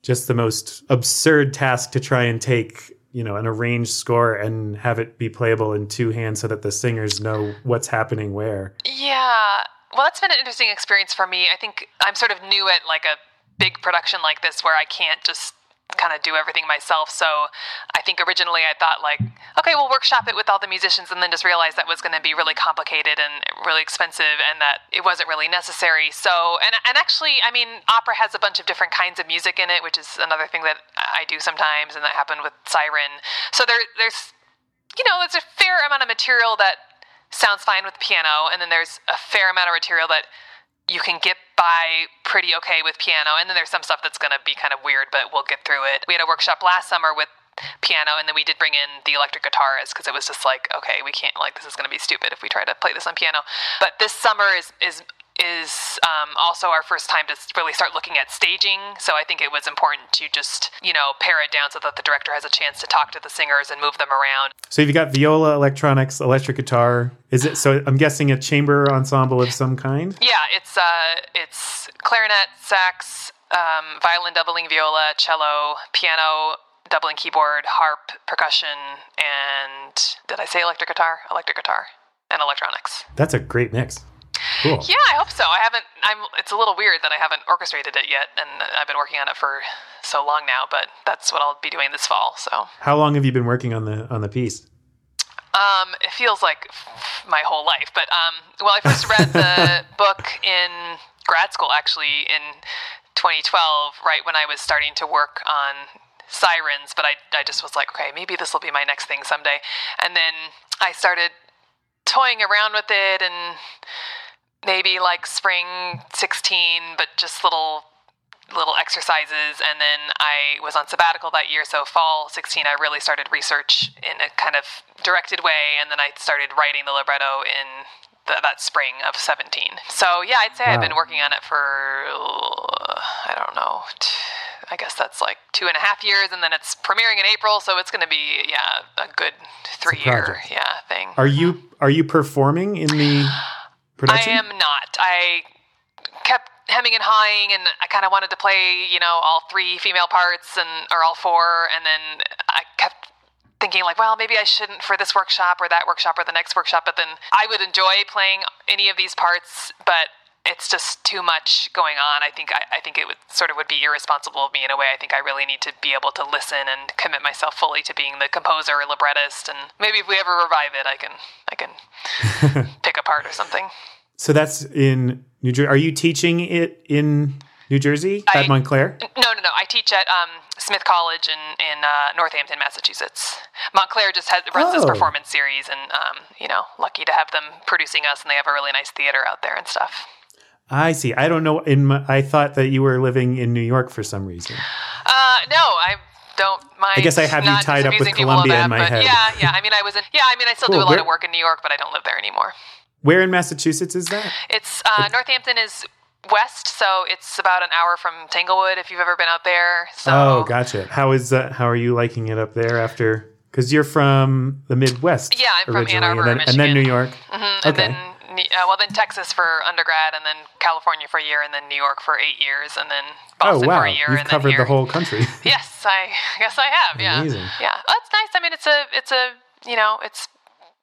just the most absurd task to try and take you know an arranged score and have it be playable in two hands so that the singers know what's happening where. Yeah. Well, that's been an interesting experience for me. I think I'm sort of new at like a big production like this where I can't just kind of do everything myself. So I think originally I thought like, okay, we'll workshop it with all the musicians and then just realized that was going to be really complicated and really expensive and that it wasn't really necessary. So, and, and actually, I mean, opera has a bunch of different kinds of music in it, which is another thing that I do sometimes and that happened with Siren. So there, there's you know, there's a fair amount of material that sounds fine with piano, and then there's a fair amount of material that you can get by pretty okay with piano, and then there's some stuff that's going to be kind of weird, but we'll get through it. We had a workshop last summer with piano, and then we did bring in the electric guitarist because it was just like, okay, we can't like this is going to be stupid if we try to play this on piano. But this summer is is is um, also our first time to really start looking at staging. So I think it was important to just you know pare it down so that the director has a chance to talk to the singers and move them around. So you've got viola, electronics, electric guitar. Is it so? I'm guessing a chamber ensemble of some kind. Yeah, it's uh, it's clarinet, sax, um, violin doubling viola, cello, piano doubling keyboard, harp, percussion, and did I say electric guitar? Electric guitar and electronics. That's a great mix. Cool. Yeah, I hope so. I haven't. I'm. It's a little weird that I haven't orchestrated it yet, and I've been working on it for so long now. But that's what I'll be doing this fall. So, How long have you been working on the on the piece? um, it feels like my whole life. But um, well, I first read the [laughs] book in grad school, actually in 2012, right when I was starting to work on sirens. But I, I just was like, okay, maybe this will be my next thing someday. And then I started toying around with it and maybe like spring 16 but just little little exercises. And then i was on sabbatical that year so fall 16 i really started research in a kind of directed way. And then i started writing the libretto in the, that spring of 17 so yeah i'd say i've been working on it for i don't know t- I guess that's like two and a half years, and then it's premiering in April, so it's going to be yeah a good three year yeah thing. Are you are you performing in the [sighs] production? I am not. I kept hemming and hawing, and I kind of wanted to play, you know, all three female parts and or all four, and then I kept thinking like, well, maybe I shouldn't for this workshop or that workshop or the next workshop. But then I would enjoy playing any of these parts, but it's just too much going on. I think I, I think it would sort of would be irresponsible of me in a way. I think I really need to be able to listen and commit myself fully to being the composer or librettist. And maybe if we ever revive it, I can I can [laughs] pick a part or something. so that's in New Jersey. Are you teaching it in New Jersey I- at Montclair? No, no, no. I teach at um, Smith College in in uh, Northampton, Massachusetts. Montclair just has, runs this Oh. performance series, and um, you know, lucky to have them producing us, and they have a really nice theater out there and stuff. I see. I don't know. In my, I thought that you were living in New York for some reason. Uh, no, I don't mind. I guess I have you tied up with Columbia in my head. Yeah, yeah. I mean, I was in. Yeah, I mean, I still Cool. do a lot Where- of work in New York, but I don't live there anymore. Where in Massachusetts is that? It's uh, Northampton is west, so it's about an hour from Tanglewood. If you've ever been out there, so Oh, gotcha. How is that? How are you liking it up there after? Because you're from the Midwest. Yeah, I'm from Ann Arbor, and then, and then New York. Mhm, Okay. And then, Ne- uh, well, then Texas for undergrad, and then California for a year, and then New York for eight years, and then Oh Boston wow, for a year, you've and covered then here. the whole country. [laughs] Yes, I guess I have. Yeah, Amazing. yeah. Oh, it's nice. I mean, it's a, it's a, you know, it's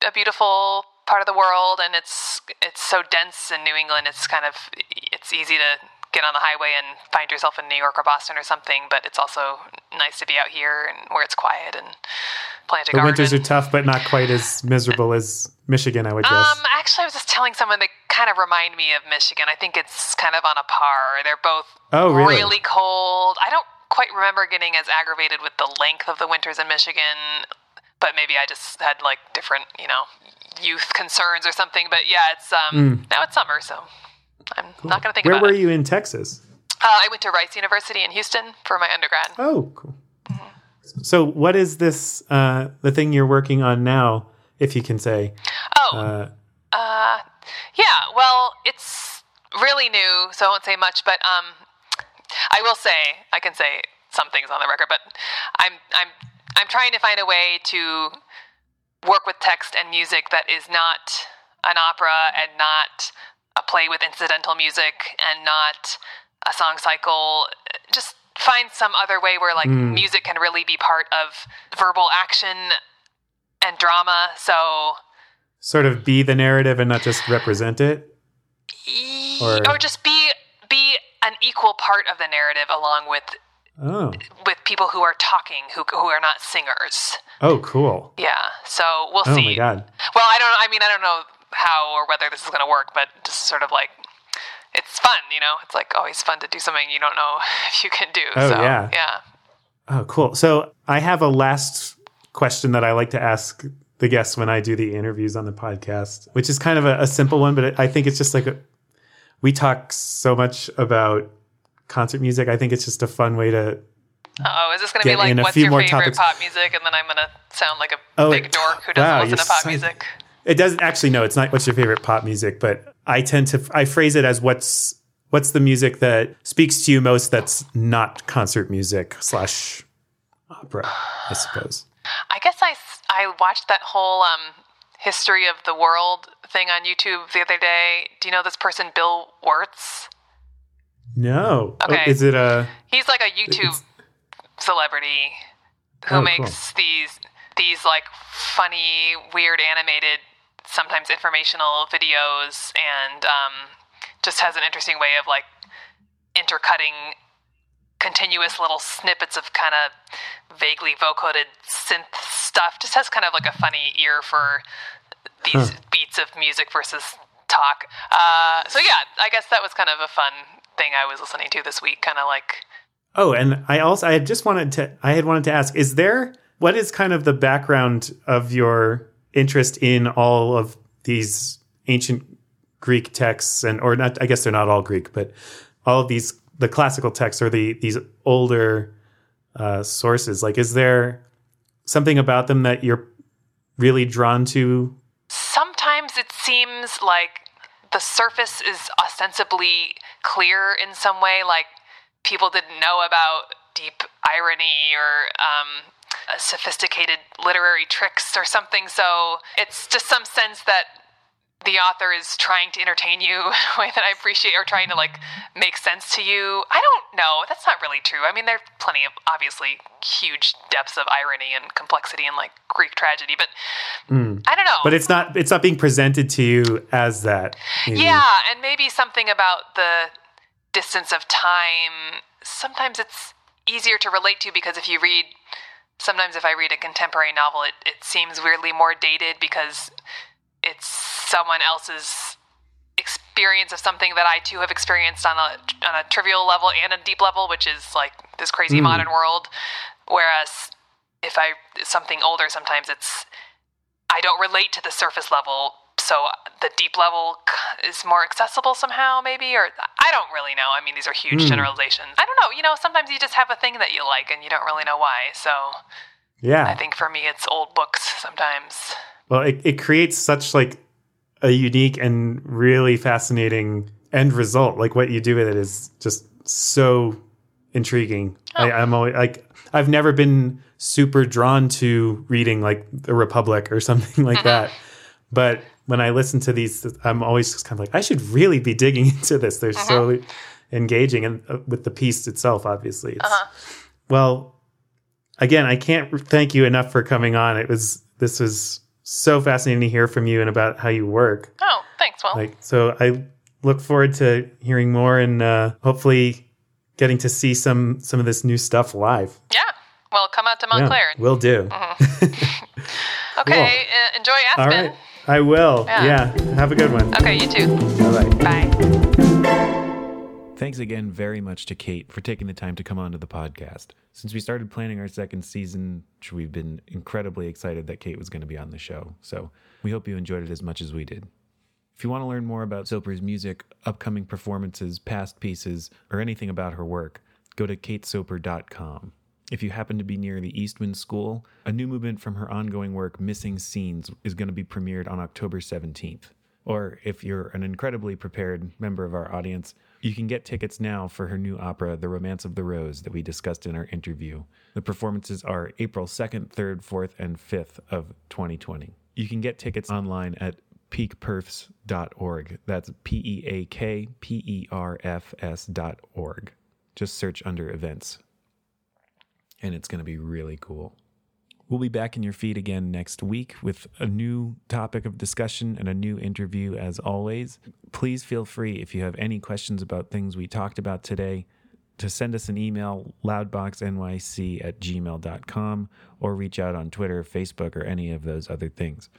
a beautiful part of the world, and it's, it's so dense in New England. It's kind of, it's easy to get on the highway and find yourself in New York or Boston or something. But it's also nice to be out here and where it's quiet and plant a the garden. winters are tough, but not quite as miserable as Michigan, I would guess. Um, actually, I was just telling someone that kind of remind me of Michigan. I think it's kind of on a par. They're both Oh, really? cold. I don't quite remember getting as aggravated with the length of the winters in Michigan, but maybe I just had like different, you know, youth concerns or something. But yeah, it's um now it's summer, so I'm not going to think Where about were it. you in Texas? Uh, I went to Rice University in Houston for my undergrad. Oh, cool. So, what is this? Uh, the thing you're working on now, if you can say. Oh, Uh, Uh, yeah, well, it's really new, so I won't say much, but um, I will say I can say some things on the record, but I'm I'm I'm trying to find a way to work with text and music that is not an opera and not a play with incidental music and not a song cycle. Just find some other way where like hmm. music can really be part of verbal action and drama. So sort of be the narrative and not just represent it. or, Or- just be be an equal part of the narrative along with Oh, with people who are talking who who are not singers. oh, cool. Yeah. So we'll Oh see. my god. Well, I don't I mean I don't know how or whether this is going to work, but just sort of like it's fun, you know. It's like always fun to do something you don't know [laughs] if you can do. Oh, so, yeah. Yeah. Oh, cool. So I have a last question that I like to ask the guests when I do the interviews on the podcast, which is kind of a, a simple one, but I think it's just like a, we talk so much about concert music. I think it's just a fun way to. Oh, is this going to be like what's your favorite topics. pop music, and then I'm going to sound like a Oh, big dork who doesn't wow, listen to pop so- music? It doesn't actually. No, it's not. What's your favorite pop music? But I tend to I phrase it as what's what's the music that speaks to you most that's not concert music slash opera. I suppose. I guess I I watched that whole um, history of the world thing on YouTube the other day. Do you know this person, Bill Wurtz? No. Oh, Okay. is it a? He's like a YouTube celebrity who Oh, cool. makes these these like funny, weird animated, sometimes informational videos, and um, just has an interesting way of like intercutting continuous little snippets of kind of vaguely vocoded synth stuff. Just has kind of like a funny ear for these beats of music versus talk. Uh, so yeah, I guess that was kind of a fun thing I was listening to this week. Kind of like Oh, and I also I had just wanted to I had wanted to ask: Is there what is kind of the background of your interest in all of these ancient Greek texts, and or not? I guess they're not all Greek, but all of these the classical texts or the these older uh, sources. Like, is there something about them that you're really drawn to? sometimes it seems like the surface is ostensibly clear in some way, like people didn't know about deep irony or um, uh, sophisticated literary tricks or something. So it's just some sense that the author is trying to entertain you [laughs] in a way that I appreciate or trying to like make sense to you. I don't know. That's not really true. I mean, there are plenty of obviously huge depths of irony and complexity in like Greek tragedy, but I don't know. But it's not it's not being presented to you as that. maybe. Yeah, and maybe something about the distance of time. Sometimes it's easier to relate to because if you read, sometimes if I read a contemporary novel, it, it seems weirdly more dated because it's someone else's experience of something that I too have experienced on a on a trivial level and a deep level, which is like this crazy hmm. modern world. Whereas if I something older, sometimes it's I don't relate to the surface level, so uh, the deep level is more accessible somehow, maybe, or I don't really know. I mean, these are huge hmm. generalizations. I don't know. You know, sometimes you just have a thing that you like and you don't really know why. So Yeah. I think for me, it's old books sometimes. Well, it, it creates such like a unique and really fascinating end result. Like what you do with it is just so intriguing. Oh. I, I'm always like I've never been super drawn to reading like the Republic or [laughs] something like mm-hmm. that. But when I listen to these, I'm always just kind of like I should really be digging [laughs] into this. They're so engaging, and uh, with the piece itself, obviously. It's, Well, again, I can't thank you enough for coming on. It was this was so fascinating to hear from you and about how you work. Oh, thanks. Well, Like, so I look forward to hearing more and uh, hopefully getting to see some some of this new stuff live. yeah. Well, come out to Yeah, Montclair. will do. [laughs] okay. Uh, enjoy Aspen. right, I will. Yeah. Yeah. Have a good one. Okay, you too. Bye bye. Bye. Thanks again very much to Kate for taking the time to come onto the podcast. Since we started planning our second season, we've been incredibly excited that Kate was going to be on the show. So we hope you enjoyed it as much as we did. If you want to learn more about Soper's music, upcoming performances, past pieces, or anything about her work, go to katesoper.com. If you happen to be near the Eastman School, a new movement from her ongoing work, Missing Scenes, is going to be premiered on October 17th. Or if you're an incredibly prepared member of our audience, you can get tickets now for her new opera, The Romance of the Rose, that we discussed in our interview. The performances are April 2nd, 3rd, 4th, and 5th of 2020. You can get tickets online at peakperfs.org. That's P E A K P E R F S dot org. Just search under events. And it's going to be really cool. We'll be back in your feed again next week with a new topic of discussion and a new interview as always. Please feel free if you have any questions about things we talked about today to send us an email loudboxnyc at gmail.com or reach out on Twitter, Facebook, or any of those other things.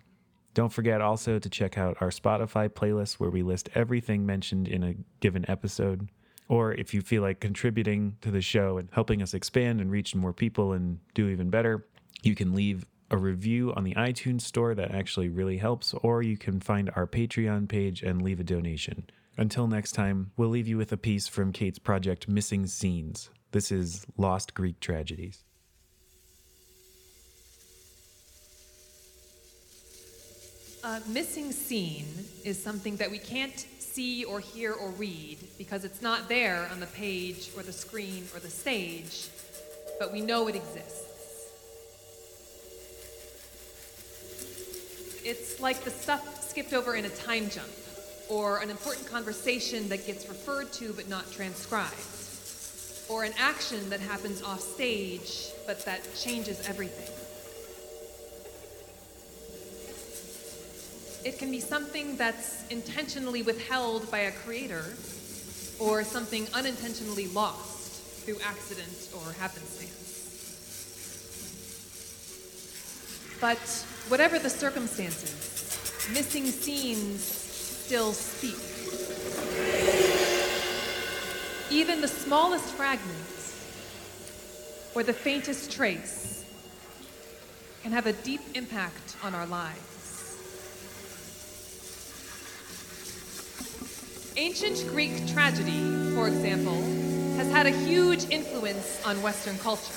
Don't forget also to check out our Spotify playlist where we list everything mentioned in a given episode. Or if you feel like contributing to the show and helping us expand and reach more people and do even better, you can leave a review on the iTunes store that actually really helps, or you can find our Patreon page and leave a donation. Until next time, we'll leave you with a piece from Kate's project Missing Scenes. This is Lost Greek Tragedies. A missing scene is something that we can't see or hear or read because it's not there on the page or the screen or the stage, but we know it exists. It's like the stuff skipped over in a time jump, or an important conversation that gets referred to but not transcribed, or an action that happens off stage but that changes everything. It can be something that's intentionally withheld by a creator, or something unintentionally lost through accident or happenstance. But whatever the circumstances, missing scenes still speak. Even the smallest fragment or the faintest trace can have a deep impact on our lives. Ancient Greek tragedy, for example, has had a huge influence on Western culture.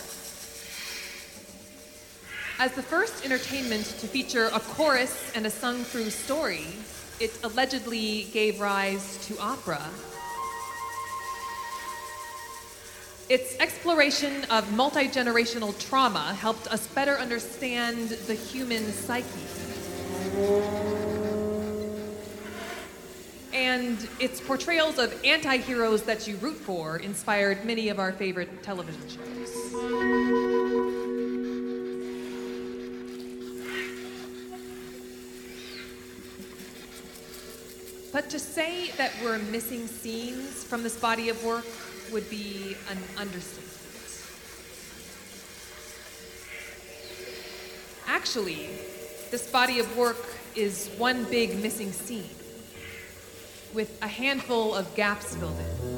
As the first entertainment to feature a chorus and a sung through story, it allegedly gave rise to opera. Its exploration of multi generational trauma helped us better understand the human psyche. And its portrayals of anti heroes that you root for inspired many of our favorite television shows. But to say that we're missing scenes from this body of work would be an understatement. Actually, this body of work is one big missing scene with a handful of gaps filled in.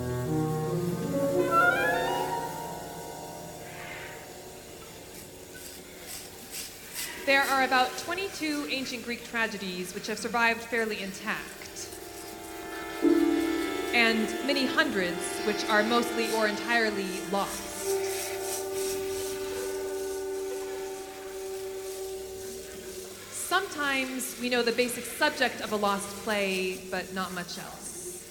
There are about 22 ancient Greek tragedies which have survived fairly intact, and many hundreds which are mostly or entirely lost. Sometimes we know the basic subject of a lost play, but not much else.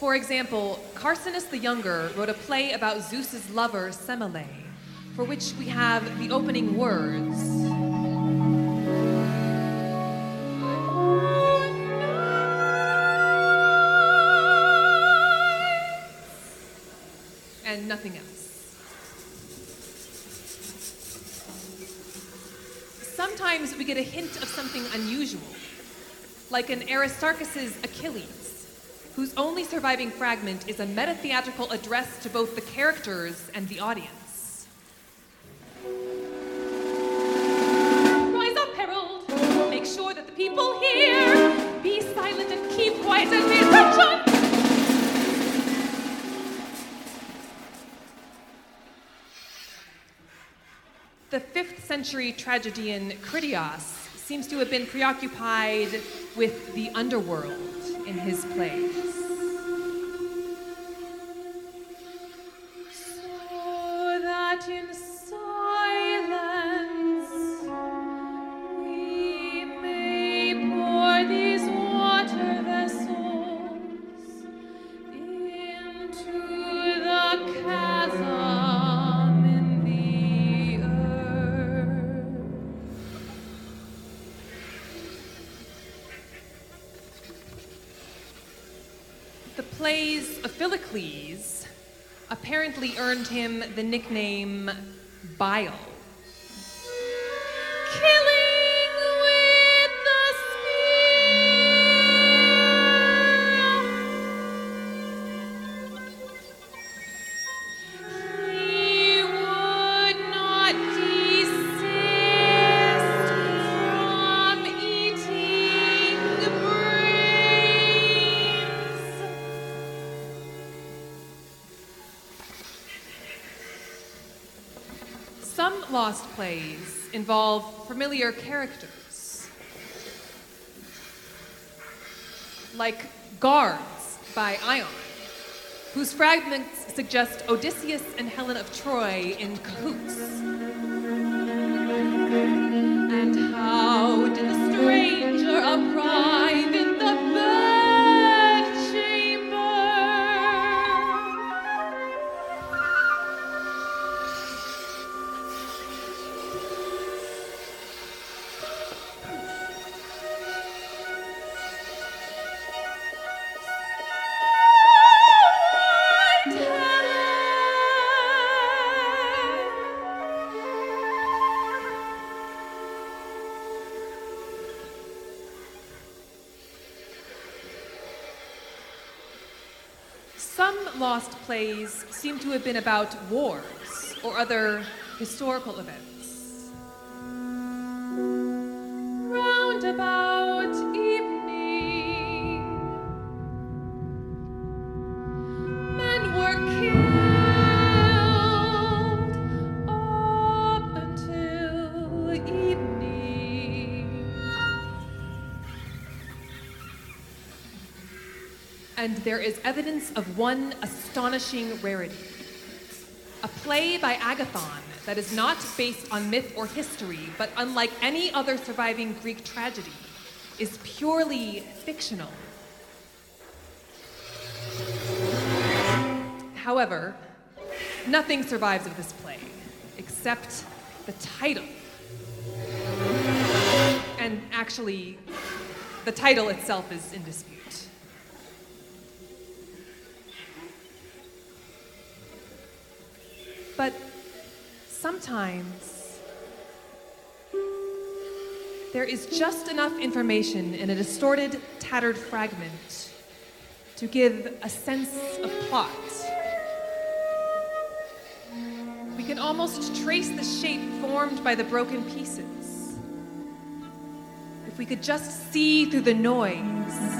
For example, Carcinus the Younger wrote a play about Zeus's lover, Semele, for which we have the opening words. And nothing else. Sometimes we get a hint of something unusual, like in Aristarchus's Achilles, whose only surviving fragment is a meta theatrical address to both the characters and the audience. Rise up! Make sure that the people hear! Be silent and keep quiet and be century tragedian Critias seems to have been preoccupied with the underworld in his plays. So that in apparently earned him the nickname Bile. Guards by Ion, whose fragments suggest Odysseus and Helen of Troy in cahoots. Plays seem to have been about wars or other historical events. There is evidence of one astonishing rarity. A play by Agathon that is not based on myth or history, but unlike any other surviving Greek tragedy, is purely fictional. However, nothing survives of this play except the title. And actually, the title itself is in dispute. Sometimes there is just enough information in a distorted, tattered fragment to give a sense of plot. We can almost trace the shape formed by the broken pieces. If we could just see through the noise.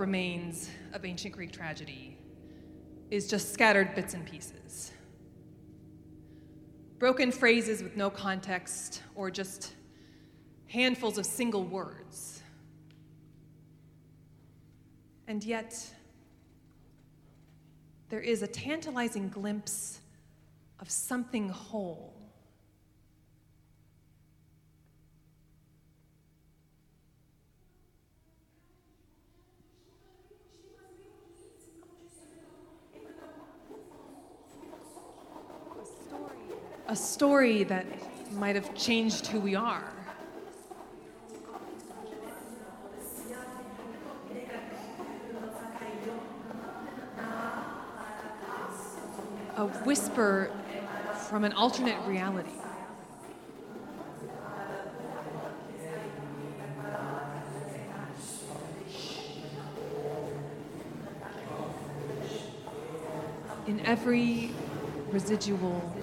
Remains of ancient Greek tragedy is just scattered bits and pieces. Broken phrases with no context, or just handfuls of single words. And yet, there is a tantalizing glimpse of something whole. A story that might have changed who we are. A whisper from an alternate reality. In every residual